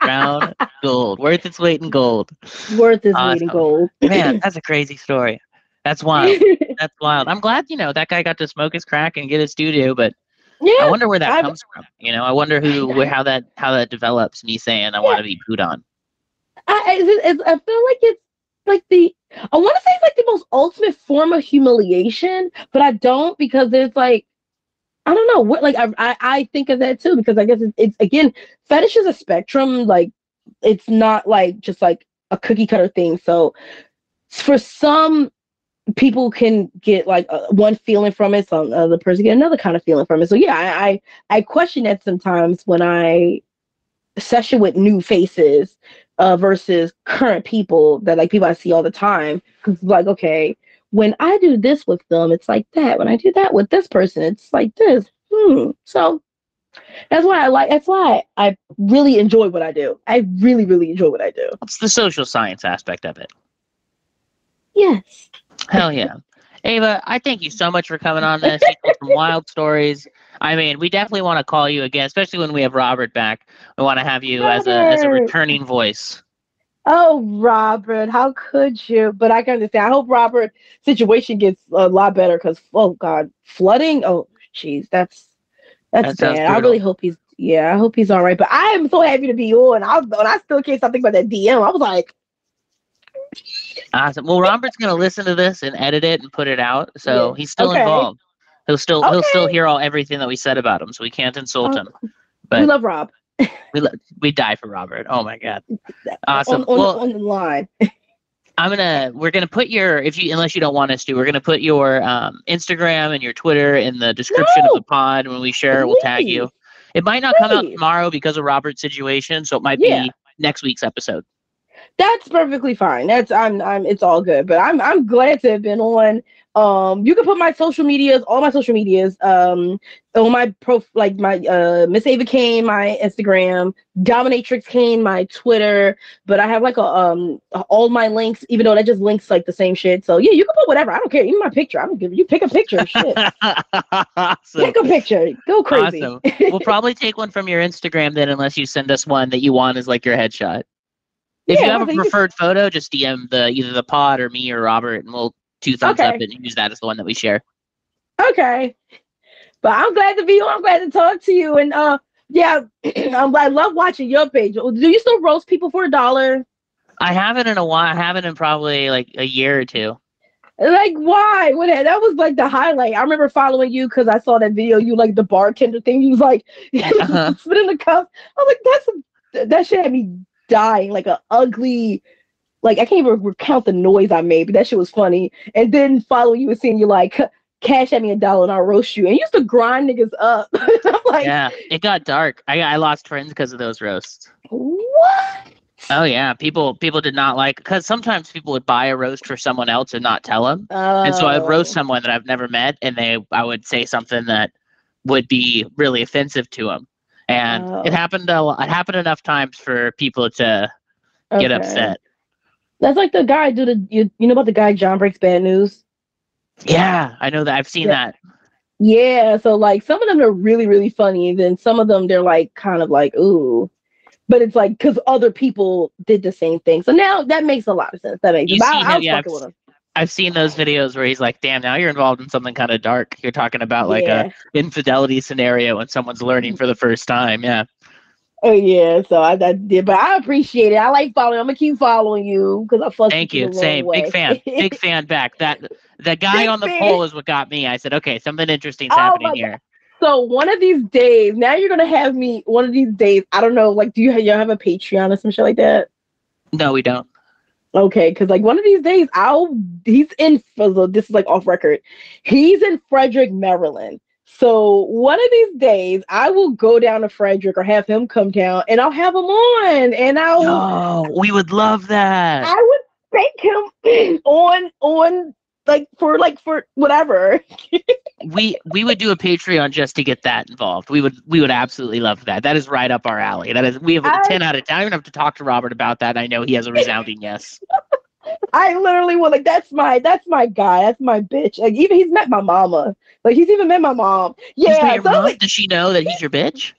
brown gold, worth its weight in gold. Worth its awesome. weight in gold. Man, that's a crazy story. That's wild. That's wild. I'm glad you know that guy got to smoke his crack and get his studio, but yeah, I wonder where that I've, comes from. You know, I wonder who, how that, how that develops. Me saying I yeah. want to be put on. I, I, I feel like it's like the I want to say it's like the most ultimate form of humiliation, but I don't because it's like I don't know what like I I, I think of that too because I guess it's, it's again fetish is a spectrum like it's not like just like a cookie cutter thing. So for some people can get like uh, one feeling from it, some other person get another kind of feeling from it. So yeah, I I, I question that sometimes when I session with new faces uh, versus current people that like people I see all the time. Because like, okay, when I do this with them, it's like that. When I do that with this person, it's like this. Hmm. So that's why I like. That's why I really enjoy what I do. I really, really enjoy what I do. It's the social science aspect of it. Yes. Hell yeah. Ava, I thank you so much for coming on this. Some wild stories. I mean, we definitely want to call you again, especially when we have Robert back. We want to have you as a as a returning voice. Oh, Robert, how could you? But I can understand. I hope Robert's situation gets a lot better because, oh God, flooding. Oh, jeez, that's that's That bad. I really hope he's. Yeah, I hope he's all right. But I am so happy to be on. I was, and I still can't stop thinking about that DM. I was like, Awesome. Well, Robert's gonna listen to this and edit it and put it out, so he's still Okay. involved. He'll still he'll still hear all everything that we said about him, so we can't insult Oh, him. we love Rob. we lo- we die for Robert. Oh my god. Awesome. On, on, Well- on the line. I'm gonna we're gonna put your if you unless you don't want us to, we're gonna put your um, Instagram and your Twitter in the description No! of the pod. When we share it, we'll tag you. It might not come out tomorrow because of Robert's situation, so it might Yeah. be next week's episode. That's perfectly fine. That's I'm I'm it's all good. But I'm I'm glad to have been on. Um you can put my social medias, all my social medias, um on my pro like my uh Miss Ava Kane, my Instagram, Dominatrix Kane, my Twitter, but I have like a um all my links, even though that just links like the same shit. So yeah, you can put whatever. I don't care. Even my picture. I don't give you pick a picture. Shit. awesome. pick a picture. Go crazy. Awesome. We'll probably take one from your Instagram then, unless you send us one that you want as like your headshot. If you have a preferred photo, just DM the either the pod or me or Robert, and we'll two thumbs up Okay. it and use that as the one that we share. Okay. But I'm glad to be on. I'm glad to talk to you. And uh yeah, I'm I love watching your page. Do you still roast people for a dollar? I haven't in a while. I haven't in probably like a year or two. Like why? What that was like the highlight. I remember following you because I saw that video. You like the bartender thing. You was like Uh-huh. the cup. I was like, that's a, that shit had me dying. Like a ugly. Like I can't even recount the noise I made, but that shit was funny. And then following you and seeing you like cash at me a dollar and I'll roast you. And you used to grind niggas up. I'm like, yeah, it got dark. I I lost friends because of those roasts. what? Oh yeah, people people did not like because sometimes people would buy a roast for someone else and not tell them, Oh. and so I'd roast Oh. someone that I've never met, and they I would say something that would be really offensive to them, and it Oh. happened a lo- it happened enough times for people to get upset. That's like the guy do the you, you know about the guy John breaks bad news. Yeah, I know that I've seen Yeah. that. Yeah, so like some of them are really really funny, then some of them they're like kind of like ooh, but it's like because other people did the same thing. So now that makes a lot of sense. That makes You I, I was yeah, fucking I've with him. I've seen those videos where he's like, "Damn, now you're involved in something kind of dark. You're talking about like yeah. a infidelity scenario when someone's learning for the first time." Yeah. Oh yeah, so I, I did, but I appreciate it. I like following. I'm gonna keep following you because I fuck Thank you. Same. Big fan. Big fan back. That the guy Big on the fan. poll is what got me. I said, okay, something interesting's Oh happening here. So one of these days, now you're gonna have me. One of these days, I don't know. Like, do you have, you have a Patreon or some shit like that? No, we don't. Okay, because like one of these days, I'll he's in. so This is like off record. He's in Frederick, Maryland. So one of these days, I will go down to Frederick or have him come down, and I'll have him on, and I'll No, we would love that. I would thank him on on like for like for whatever. We we would do a Patreon just to get that involved. We would we would absolutely love that. That is right up our alley. That is we have a I- ten out of ten. I don't even have to talk to Robert about that. I know he has a resounding yes. I literally will like that's my that's my guy. That's my bitch. Like even he's met my mama. Like he's even met my mom. Yeah. So mom? like, Does she know that he's your bitch?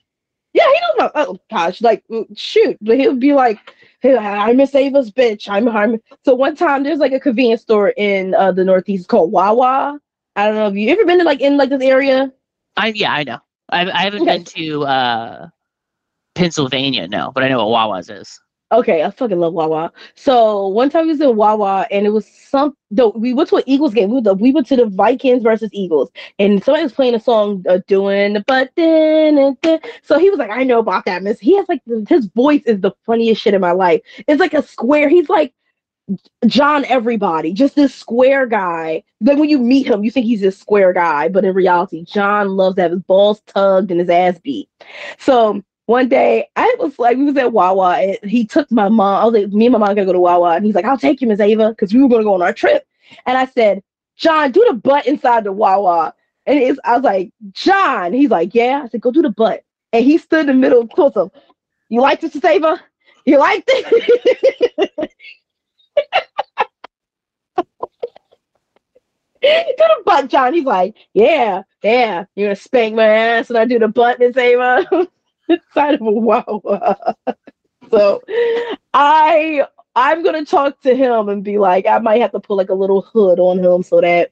Yeah, he don't know. Oh gosh, like shoot. But he'll be like, hey, "I'm a Ava's bitch. I'm I'm so one time there's like a convenience store in uh the northeast called Wawa. I don't know if you ever been to like in like this area. I yeah, I know. I I haven't Okay. been to uh Pennsylvania, no, but I know what Wawa's is. Okay, I fucking love Wawa. So one time we was in Wawa and it was some though we went to an Eagles game. We went, to, we went to the Vikings versus Eagles and somebody was playing a song uh, doing the but then and then. So he was like, I know about that, miss. He has like his voice is the funniest shit in my life. It's like a square. He's like John everybody, just this square guy. Then when you meet him, you think he's this square guy, but in reality, John loves to have his balls tugged and his ass beat. So one day I was like, we was at Wawa and he took my mom. I was like, me and my mom gonna go to Wawa, and he's like, I'll take you, Miss Ava, because we were gonna go on our trip. And I said, John, do the butt inside the Wawa. And I was like, John. He's like, yeah. I said, go do the butt. And he stood in the middle close up. You like this, Ava? You like this? do the butt, John. He's like, yeah, yeah. You're gonna spank my ass and I do the butt, Miss Ava, inside of a Wawa. so I I'm gonna talk to him and be like, I might have to put like a little hood on him so that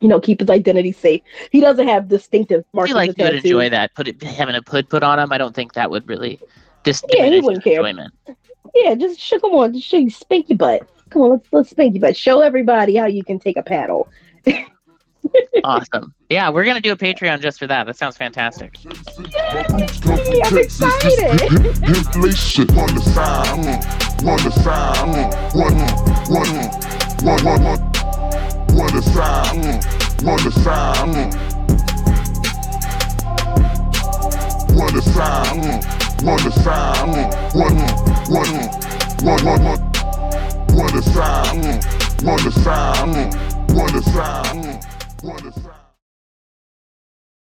you know keep his identity safe. He doesn't have distinctive marks. I feel like you would enjoy that. Put it having a hood put on him. I don't think that would really just yeah, he wouldn't care. Enjoyment. Yeah, just show come on, just show you spank your butt. Come on, let's let's spank your butt. Show everybody how you can take a paddle. awesome. Yeah, we're gonna do a Patreon just for that. That sounds fantastic. Yay, I'm excited brothers.